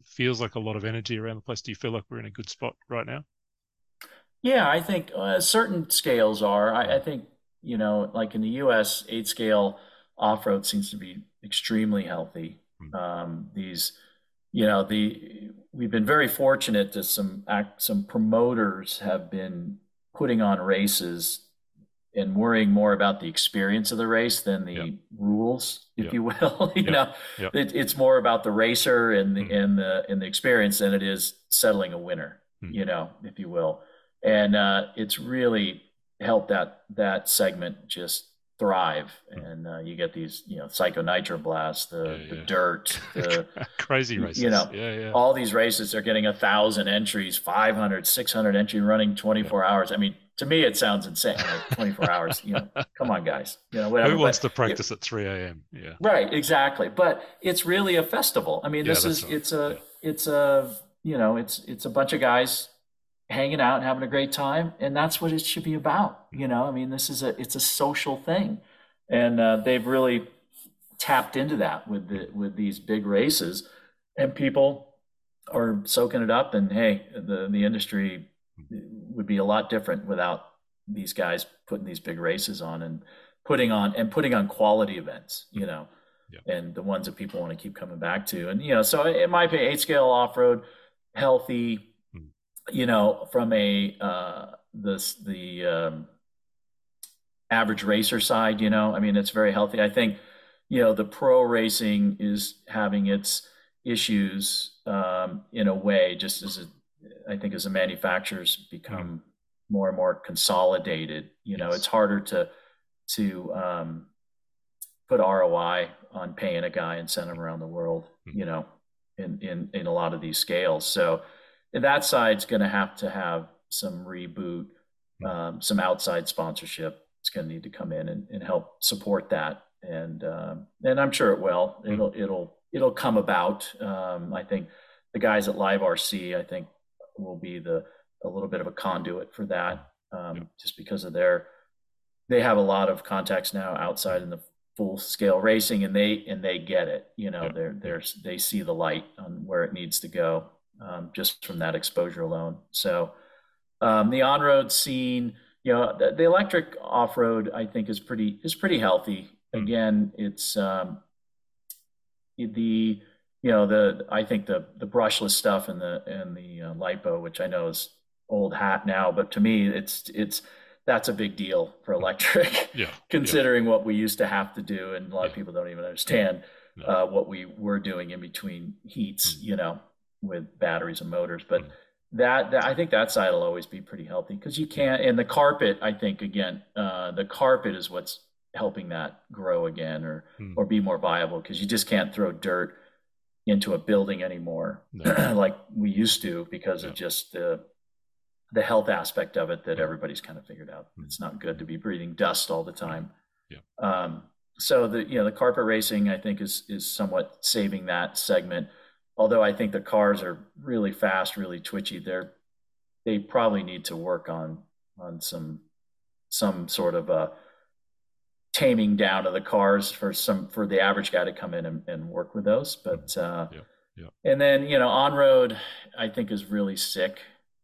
feels like a lot of energy around the place. Do you feel like we're in a good spot right now? Yeah, I think uh, certain scales are. I, I, think you know, like in the U.S., eight scale off road seems to be extremely healthy. Mm-hmm. Um, these, you know, the we've been very fortunate that some some promoters have been putting on races and worrying more about the experience of the race than the yep. rules, if yep. you will. [laughs] you yep. know, it, it's more about the racer and the, mm-hmm. and the and the experience than it is settling a winner. hmm. you know, if you will, and uh, it's really helped that that segment just thrive hmm. and uh, you get these you know psycho nitro blasts the, yeah, the dirt [laughs] the crazy races you know yeah, yeah. all these races are getting a thousand entries 500 600 entry running 24 hours i mean to me it sounds insane like 24 hours you know [laughs] come on guys you know whatever who wants but, to practice at 3 a.m yeah. Right exactly but it's really a festival. I mean this is right. it's a it's a you know it's it's a bunch of guys hanging out and having a great time and that's what it should be about you know? I mean this is a it's a social thing and uh, they've really tapped into that with the with these big races and people are soaking it up and hey the the industry would be a lot different without these guys putting these big races on and putting on and putting on quality events you know yeah. and the ones that people want to keep coming back to and you know so in my opinion eight scale off-road healthy you know, from a uh, the the um, average racer side, you know, I mean, it's very healthy. I think, you know, the pro racing is having its issues um, in a way, just as a, I think as the manufacturers become mm-hmm. more and more consolidated, you know, yes. it's harder to to um, put ROI on paying a guy and send him around the world, mm-hmm. you know, in in in a lot of these scales. So that side's going to have to have some reboot, hmm. um, some outside sponsorship. It's going to need to come in and, and help support that, and um, and I'm sure it will. Hmm. It'll it'll it'll come about. Um, I think the guys at Live RC, I think, will be the a little bit of a conduit for that, um, yeah. just because of their they have a lot of contacts now outside in the full scale racing, and they and they get it. You know, yeah. they're they're they see the light on where it needs to go, um, just from that exposure alone. So um, the on-road scene, you know, the, the, electric off-road, I think is pretty is pretty healthy. Hmm. Again, it's um, the you know the I think the the brushless stuff and the and the uh, lipo, which I know is old hat now, but to me, it's it's that's a big deal for electric. Yeah, [laughs] considering yeah. what we used to have to do, and a lot yeah. of people don't even understand no. uh, what we were doing in between heats. Mm. You know, with batteries and motors. But mm. that, that, I think that side will always be pretty healthy because you can't. And the carpet, I think again, uh, the carpet is what's helping that grow again or mm. or be more viable because you just can't throw dirt into a building anymore no. [clears throat] like we used to because of just the the health aspect of it that everybody's kind of figured out. It's not good to be breathing dust all the time. Yeah. Um, so the you know the carpet racing I think is is somewhat saving that segment although I think the cars are really fast, really twitchy, they're they probably need to work on on some some sort of a taming down of the cars for some for the average guy to come in and, and work with those. But uh, yeah, yeah. and then you know on road, I think is really sick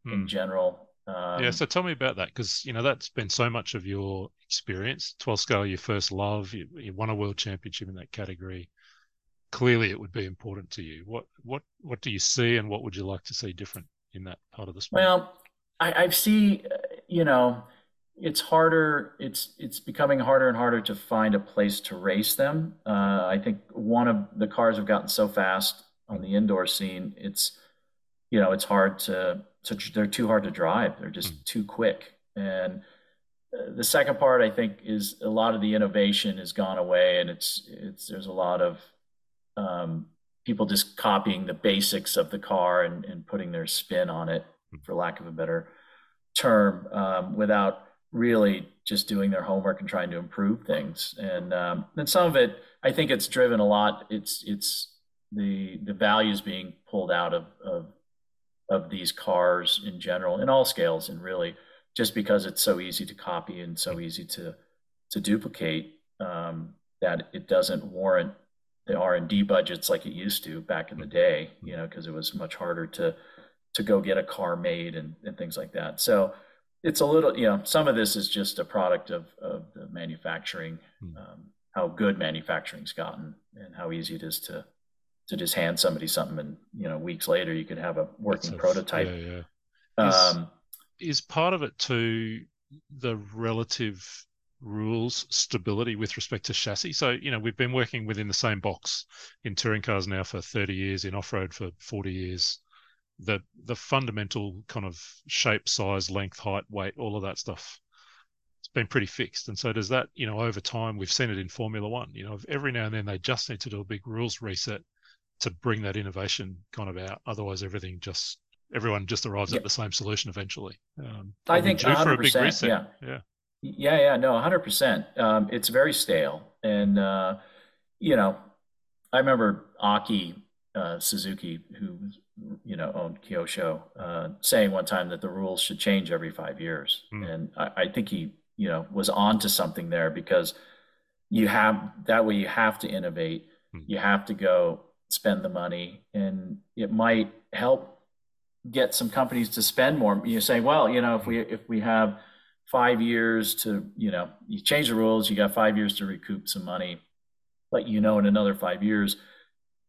hmm. in general. Um, yeah, so tell me about that because you know that's been so much of your experience. 12 scale, your first love. You, you won a world championship in that category clearly it would be important to you. What what what do you see, and what would you like to see different in that part of the sport? Well, I, I see, you know, it's harder. It's it's becoming harder and harder to find a place to race them. Uh, I think one of the cars have gotten so fast on the indoor scene. It's you know it's hard to, to they're too hard to drive. They're just mm. too quick. And uh, the second part, I think, is a lot of the innovation has gone away, and it's it's there's a lot of um, people just copying the basics of the car and, and, putting their spin on it, for lack of a better term, um, without really just doing their homework and trying to improve things. And um, and some of it, I think, it's driven a lot. It's it's the the values being pulled out of of of these cars in general, in all scales, and really just because it's so easy to copy and so easy to to duplicate um, that it doesn't warrant the R&D budgets like it used to back in the day, you know, because it was much harder to to go get a car made and, and things like that. So it's a little, you know, some of this is just a product of, of the manufacturing, hmm. um, how good manufacturing's gotten and how easy it is to to just hand somebody something and you know weeks later you could have a working prototype. Yeah, yeah. Is, um, is part of it to the relative rules stability with respect to chassis. So, you know, we've been working within the same box in touring cars now for 30 years, in off road for 40 years. The the fundamental kind of shape, size, length, height, weight, all of that stuff. It's been pretty fixed. And so does that, you know, over time we've seen it in Formula One. You know, every now and then they just need to do a big rules reset to bring that innovation kind of out. Otherwise everything just everyone just arrives at the same solution eventually. Um, I think due for a big reset. Yeah. Yeah. Yeah, yeah, no, 100%. Um, it's very stale. And, uh, you know, I remember Aki uh, Suzuki, who you know owned Kyosho, uh, saying one time that the rules should change every five years, mm. and I, I, think he you know was on to something there because you have that way you have to innovate, mm. you have to go spend the money, and it might help get some companies to spend more. You say, well, you know, if we if we have five years to you know you change the rules, you got five years to recoup some money, but you know in another five years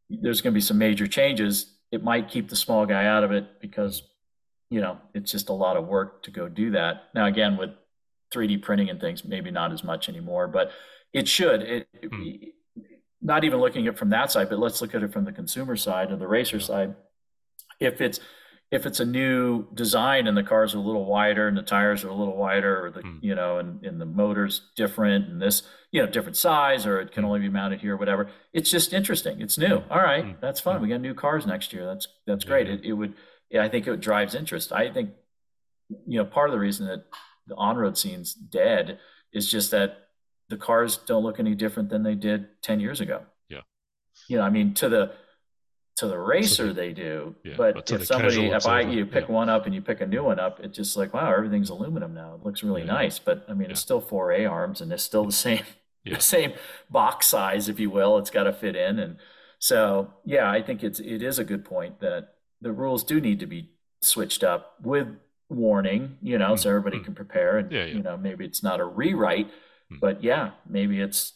there's going to be some major changes. It might keep the small guy out of it because, you know, it's just a lot of work to go do that. Now, again, with 3D printing and things, maybe not as much anymore, but it should. It, hmm. Not even looking at it from that side, but let's look at it from the consumer side or the racer side. If it's if it's a new design and the cars are a little wider and the tires are a little wider or the mm. you know and, and the motor's different and this you know different size or it can hmm. only be mounted here or whatever it's just interesting it's new hmm. all right mm. that's fun mm. we got new cars next year that's that's great it, it would yeah, i think it drives interest i think you know part of the reason that the on-road scene's dead is just that the cars don't look any different than they did 10 years ago yeah you know i mean to the to the racer the, they do yeah, but, but if somebody if i you pick yeah. one up and you pick a new one up it's just like wow everything's aluminum now it looks really yeah. nice but i mean it's still four a arms and it's still the [laughs] same the same box size if you will it's got to fit in and so yeah i think it's it is a good point that the rules do need to be switched up with warning you know mm-hmm. so everybody mm-hmm. can prepare and you know maybe it's not a rewrite mm-hmm. but yeah maybe it's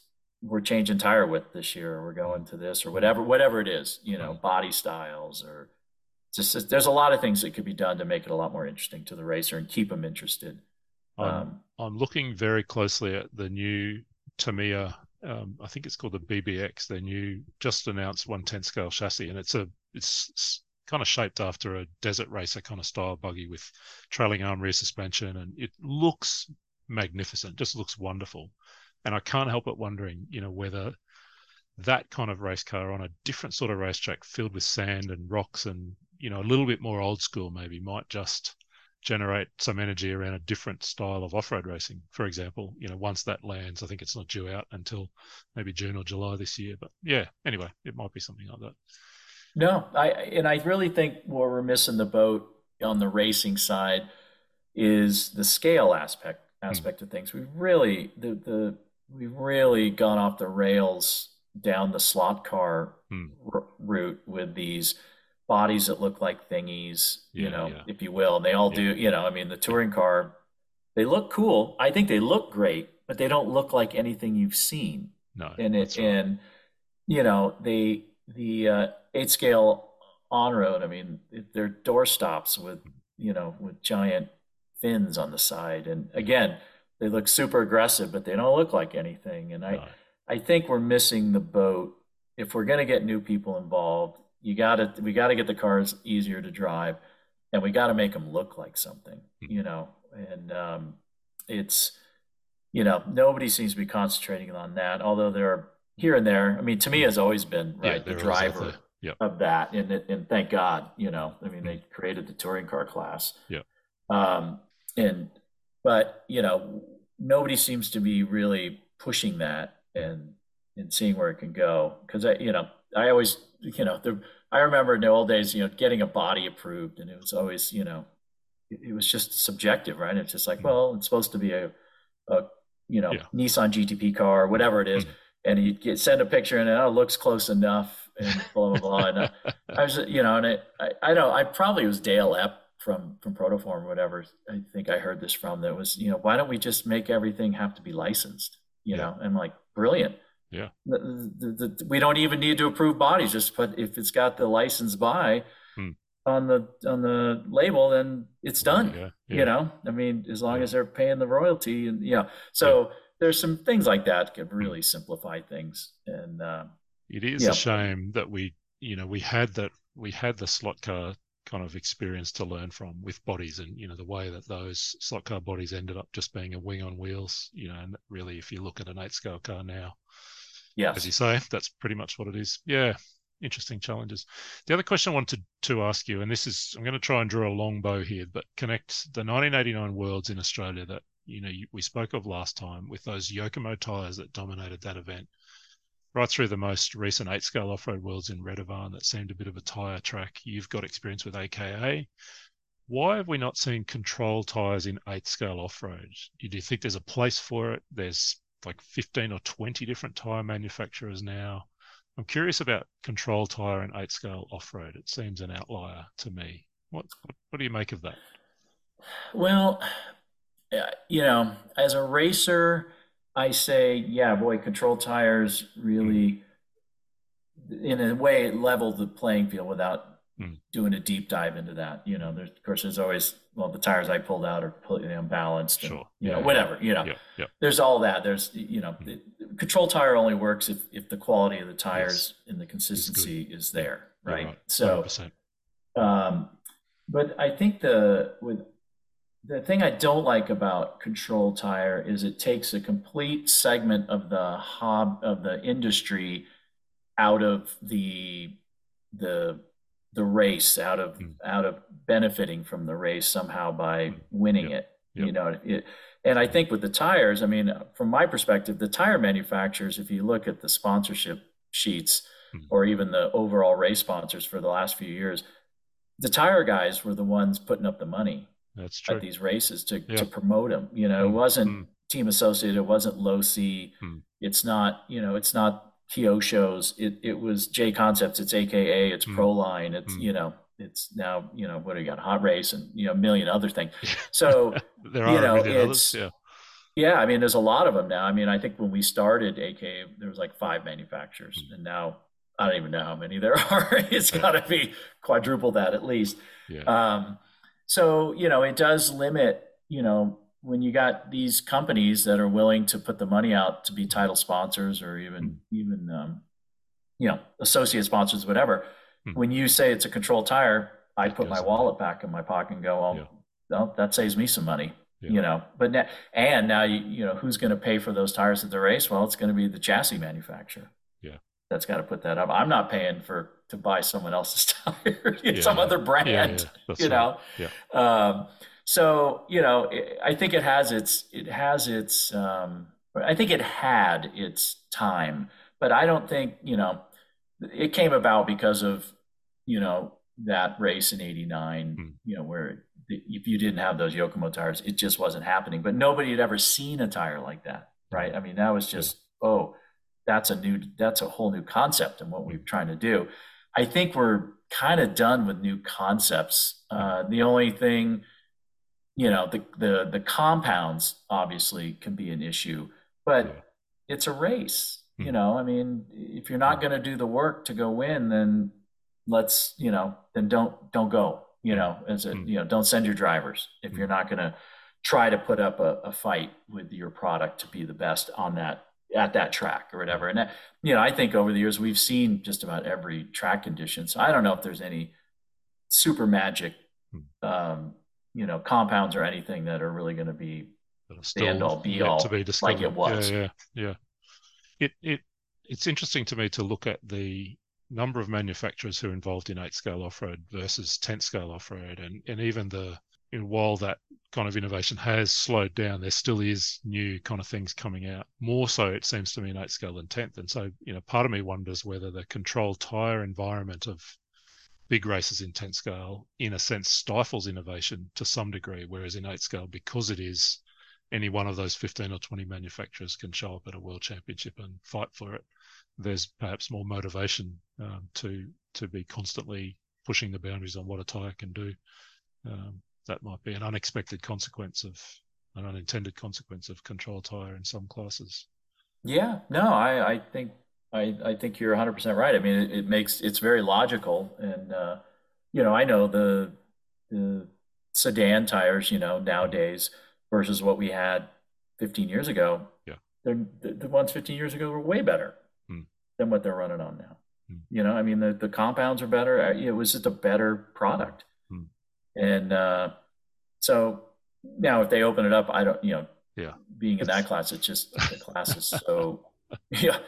we're changing tire width this year, or we're going to this, or whatever, whatever it is, you know, body styles, or just there's a lot of things that could be done to make it a lot more interesting to the racer and keep them interested. I'm, um, I'm looking very closely at the new Tamiya. Um, I think it's called the BBX, their new just announced 110 scale chassis, and it's a it's, it's kind of shaped after a desert racer kind of style buggy with trailing arm rear suspension, and it looks magnificent. Just looks wonderful. And I can't help but wondering, you know, whether that kind of race car on a different sort of racetrack filled with sand and rocks and, you know, a little bit more old school maybe might just generate some energy around a different style of off-road racing. For example, you know, once that lands, I think it's not due out until maybe June or July this year. But yeah, anyway, it might be something like that. No, I and I really think where we're missing the boat on the racing side is the scale aspect hmm. aspect mm. of things. We really the the we've really gone off the rails down the slot car hmm. r- route with these bodies that look like thingies, yeah, you know, yeah. if you will. And they all yeah. do, you know, I mean, the touring car, they look cool. I think they look great, but they don't look like anything you've seen. No. And it, right. and, you know, they, the uh, eight scale on road, I mean, they're door stops with, you know, with giant fins on the side. And again, they look super aggressive, but they don't look like anything. And I, I think we're missing the boat. If we're going to get new people involved, you got to we got to get the cars easier to drive, and we got to make them look like something, mm-hmm. you know. And um, it's you know nobody seems to be concentrating on that, although there are here and there. I mean, to me, has always been right yeah, the driver of that, and and thank God, you know. I mean, mm-hmm. they created the touring car class. Yeah. Um, and but you know nobody seems to be really pushing that and and seeing where it can go because i you know i always you know the, i remember in the old days you know getting a body approved and it was always you know it, it was just subjective right it's just like mm-hmm. well it's supposed to be a, a you know yeah. nissan gtp car or whatever it is, mm-hmm. and you get send a picture and oh, it looks close enough and blah blah blah and I, I was you know and it, I, I don't I probably was Dale Epp from from Protoform or whatever. I think I heard this from that was you know why don't we just make everything have to be licensed? You yeah. know, and I'm like brilliant. Yeah, the, the, the, we don't even need to approve bodies. Just put if it's got the license by hmm. on the on the label, then it's done. Yeah, yeah. You know, I mean, as long as they're paying the royalty, and you know, so there's some things like that could hmm. really simplify things. And uh, it is a shame that we, you know, we had that we had the slot car kind of experience to learn from with bodies and you know the way that those slot car bodies ended up just being a wing on wheels you know and really if you look at an eight scale car now yeah as you say that's pretty much what it is. Yeah interesting challenges. The other question i wanted to, to ask you and this is i'm going to try and draw a long bow here but connect the 1989 worlds in australia that you know we spoke of last time with those yokomo tires that dominated that event right through the most recent eight scale off road worlds in Redevan that seemed a bit of a tyre track. You've got experience with AKA. Why have we not seen control tyres in eight scale off road? Do you think there's a place for it? There's like 15 or 20 different tyre manufacturers now. I'm curious about control tyre and eight scale off road. It seems an outlier to me. What, what, what do you make of that? Well, you know, as a racer, I say, yeah, boy, control tires really, in a way, level the playing field without mm. doing a deep dive into that. You know, there's, of course, there's always, well, the tires I pulled out are completely unbalanced. And, sure. You know, yeah. whatever, you know, yeah. There's all that. There's, you know, mm. the, control tire only works if, if the quality of the tires yes. and the consistency is there, right? right. So, um, but I think the, with, the thing I don't like about control tire is it takes a complete segment of the hob of the industry out of the the the race, out of mm. out of benefiting from the race somehow by mm. winning yep. it. Yep. You know, it, and I think with the tires, I mean, from my perspective, the tire manufacturers, if you look at the sponsorship sheets mm. or even the overall race sponsors for the last few years, the tire guys were the ones putting up the money that's true. at these races to, yeah. to promote them. You know, mm. it wasn't mm. team associated, it wasn't Losi. Mm. It's not, you know, it's not Kyosho's. It it was JConcepts, it's AKA, it's mm. Proline, it's mm. you know, it's now, you know, what do you got? Hot race and you know, a million other things. [laughs] So there are you know, it's, others, yeah. Yeah, I mean, there's a lot of them now. I mean, I think when we started AKA, there was like five manufacturers, mm. and now I don't even know how many there [laughs] are. it's got to be quadruple that at least. Yeah. Um, so, you know, it does limit, you know, when you got these companies that are willing to put the money out to be title sponsors or even even um, you know associate sponsors whatever hmm. when you say it's a controlled tire i put my wallet back in my pocket and go well, yeah. well that saves me some money yeah. you know but now, and now you, you know who's going to pay for those tires at the race well it's going to be the chassis manufacturer that's got to put that up i'm not paying for to buy someone else's [laughs] tire, yeah. some other brand, yeah, yeah. you know. Yeah. Um, so you know, I think it has its it has its um, I think it had its time, but I don't think you know it came about because of you know that race in '89, mm. you know, where if you didn't have those Yokomo tires, it just wasn't happening. But nobody had ever seen a tire like that, right? I mean, that was just oh, that's a new that's a whole new concept and what we're trying to do. I think we're kind of done with new concepts. Uh, the only thing, you know, the, the the compounds obviously can be an issue, but it's a race. You know, I mean, if you're not going to do the work to go win, then let's, you know, then don't don't go. You know, as a mm-hmm. you know, don't send your drivers if you're not going to try to put up a, a fight with your product to be the best on that at that track or whatever. And, you know, I think over the years we've seen just about every track condition. So I don't know if there's any super magic, hmm. um, you know, compounds or anything that are really going to be end all be all to be like it was. Yeah, yeah, yeah. It, it, it's interesting to me to look at the number of manufacturers who are involved in eight scale off road versus 10 scale off road and, and even the you know, while that kind of innovation has slowed down, there still is new kind of things coming out. More so, it seems to me, in eight scale than tenth. And so, you know, part of me wonders whether the controlled tire environment of big races in tenth scale, in a sense, stifles innovation to some degree, whereas in eight scale, because it is any one of those 15 or 20 manufacturers can show up at a world championship and fight for it. There's perhaps more motivation um, to to be constantly pushing the boundaries on what a tire can do. Um, that might be an unexpected consequence of an unintended consequence of control tire in some classes. Yeah, no, I, I think I, I think you're 100 percent right. I mean, it, it, makes it's very logical, and uh, you know, I know the the sedan tires, you know, nowadays versus what we had 15 years ago. Yeah, the, the ones 15 years ago were way better hmm. than what they're running on now. Hmm. You know, I mean, the the compounds are better. It was just a better product. And uh, so now if they open it up, I don't, you know, yeah, being in that class, it's just the class is so, [laughs] yeah,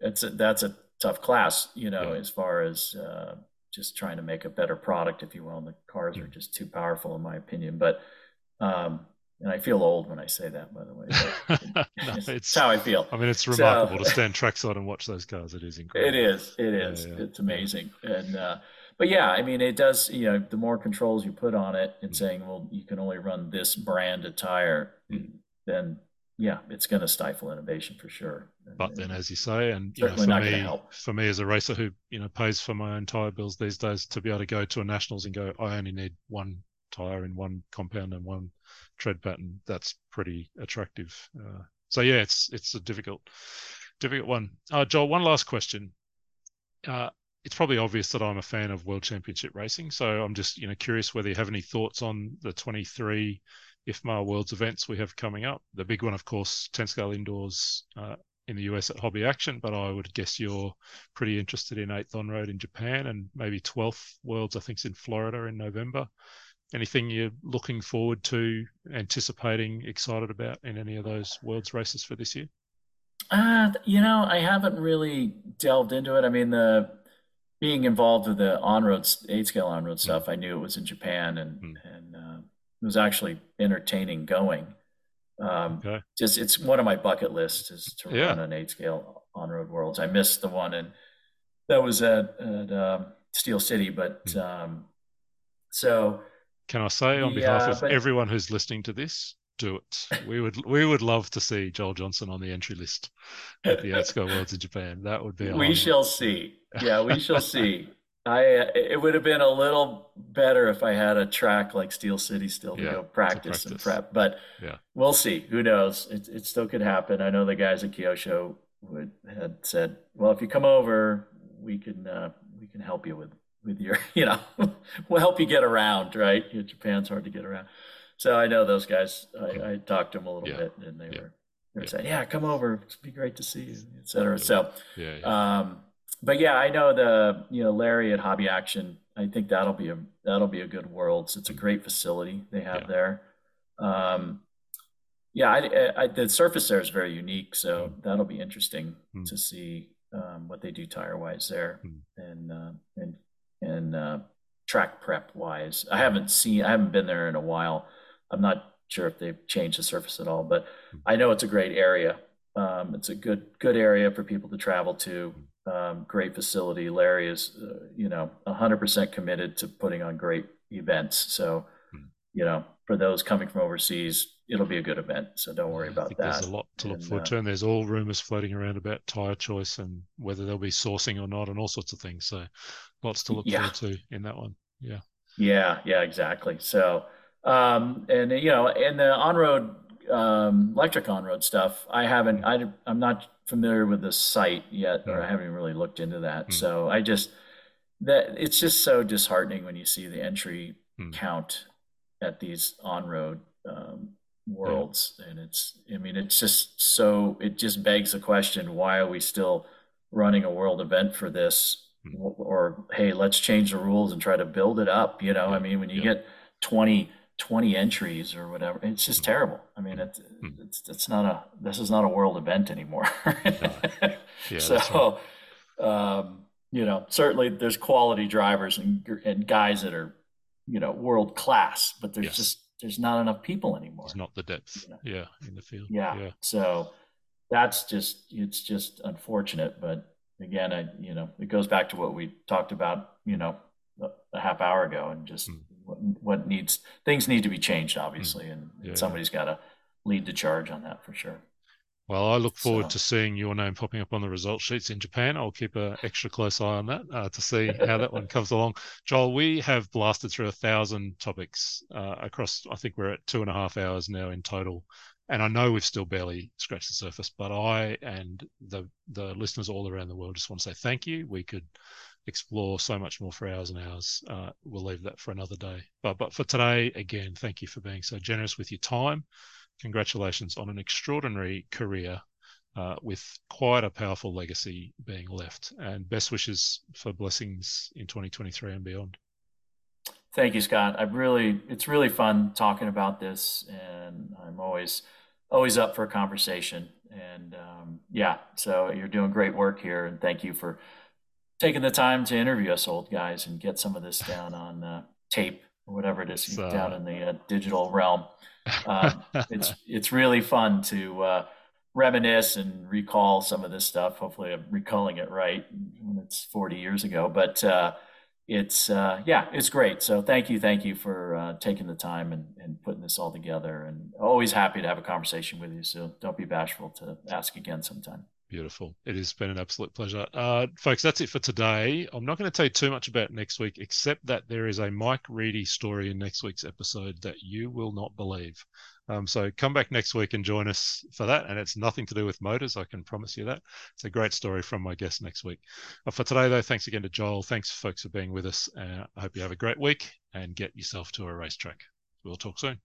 it's a, that's a tough class, you know, yeah. as far as uh, just trying to make a better product, if you will. And the cars are just too powerful, in my opinion. But um, and I feel old when I say that, by the way. [laughs] no, it's, it's, how I feel. I mean, it's remarkable so, to [laughs] stand trackside and watch those cars. It is incredible. It is. It is. Yeah, yeah. It's amazing. And uh, but yeah, I mean, it does. You know, the more controls you put on it, and saying, well, you can only run this brand of tire, mm-hmm. then yeah, it's going to stifle innovation for sure. But then, as you say, and you know, for me, for me as a racer who you know pays for my own tire bills these days, to be able to go to a nationals and go, I only need one tire in one compound and one tread pattern, that's pretty attractive. Uh, so yeah, it's it's a difficult difficult one. Uh, Joel, one last question. Uh, it's probably obvious that I'm a fan of World Championship racing, so I'm just you know curious whether you have any thoughts on the 23 IFMAR Worlds events we have coming up. The big one, of course, 10 scale indoors uh, in the US at Hobby Action, but I would guess you're pretty interested in 8th on road in Japan and maybe 12th Worlds, I think, is in Florida in November. Anything you're looking forward to, anticipating, excited about in any of those Worlds races for this year? Uh, you know, I haven't really delved into it. I mean, the being involved with the on-road, eight scale on-road mm. stuff, I knew it was in Japan and, mm. and uh, it was actually entertaining going. Um, okay. Just it's one of my bucket lists is to yeah. run an eight scale on road worlds. I missed the one and that was at, at um, Steel City, but mm. um, so. Can I say on behalf of but, everyone who's listening to this, do it. We would we would love to see Joel Johnson on the entry list at the scale worlds in Japan. That would be. We shall see. [laughs] Yeah, we shall see. I uh, it would have been a little better if I had a track like Steel City still to yeah, go practice, practice, and prep, but yeah. we'll see. Who knows? It, it still could happen. I know the guys at Kyosho would had said, "Well, if you come over, we can uh, we can help you with with your [laughs] you know [laughs] we'll help you get around." Right? Japan's hard to get around, so I know those guys. I, I talked to them a little yeah. bit, and they were they were saying, "Yeah, come over. It'd be great to see you," etc. So, yeah, um, but yeah, I know the you know Larry at Hobby Action. I think that'll be a that'll be a good Worlds. It's a great facility they have yeah. there. Um, yeah, I, I, the surface there is very unique, so mm. that'll be interesting mm. to see um, what they do tire wise there, mm. and uh, and and uh, track prep wise. I haven't seen, I haven't been there in a while. I'm not sure if they've changed the surface at all, but mm. I know it's a great area. Um, it's a good good area for people to travel to. Mm um, great facility. Larry is, uh, you know, 100% committed to putting on great events. So, mm. you know, for those coming from overseas, it'll be a good event. So don't worry about that. There's a lot to look and, forward uh, to, and there's all rumors floating around about tire choice and whether they'll be sourcing or not, and all sorts of things. So, lots to look yeah. forward to in that one. Yeah. Yeah. Yeah. Exactly. So, um, and you know, in the on-road um, electric on-road stuff, I haven't. I, I'm not familiar with the site yet, or I haven't really looked into that. Mm. So I just that it's just so disheartening when you see the entry mm. count at these on-road um, worlds, yeah. and it's I mean it's just so it just begs the question: Why are we still running a world event for this? Mm. Or, hey, let's change the rules and try to build it up. You know, yeah. I mean, when you yeah. get twenty 20 entries or whatever. It's just mm-hmm. terrible. I mean, it's, mm-hmm. it's, it's not a, this is not a world event anymore. [laughs] yeah, so, right. um, you know, certainly there's quality drivers and, and guys that are, you know, world class, but there's yes. just, there's not enough people anymore. It's not the depth. You know? Yeah. In the field. Yeah. yeah. So that's just, it's just unfortunate, but again, I, you know, it goes back to what we talked about, you know, a half hour ago and just mm what, what needs things need to be changed, obviously, and, yeah. and somebody's got to lead the charge on that for sure. Well, I look forward so. to seeing your name popping up on the result sheets in Japan. I'll keep an extra close eye on that uh, to see [laughs] how that one comes along. Joel, we have blasted through a thousand topics uh, across. I think we're at two and a half hours now in total, and I know we've still barely scratched the surface. But I and the the listeners all around the world just want to say thank you. We could explore so much more for hours and hours. Uh, we'll leave that for another day. But but for today, again, thank you for being so generous with your time. Congratulations on an extraordinary career uh, with quite a powerful legacy being left. And best wishes for blessings in 2023 and beyond. Thank you, Scott. I really, it's really fun talking about this, and I'm always, always up for a conversation. And um, yeah, so you're doing great work here, and thank you for taking the time to interview us old guys and get some of this down on uh, tape or whatever it is uh, down in the uh, digital realm. Um, [laughs] it's it's really fun to uh, reminisce and recall some of this stuff. Hopefully, I'm recalling it right when it's 40 years ago. But uh, it's uh, yeah, it's great. So thank you, thank you for uh, taking the time and, and putting this all together. And always happy to have a conversation with you. So don't be bashful to ask again sometime. Beautiful. It has been an absolute pleasure. Uh, folks, that's it for today. I'm not going to tell you too much about next week, except that there is a Mike Reedy story in next week's episode that you will not believe. Um, so come back next week and join us for that. And it's nothing to do with motors, I can promise you that. It's a great story from my guest next week. Uh, for today, though, thanks again to Joel. Thanks, folks, for being with us. Uh, I hope you have a great week and get yourself to a racetrack. We'll talk soon.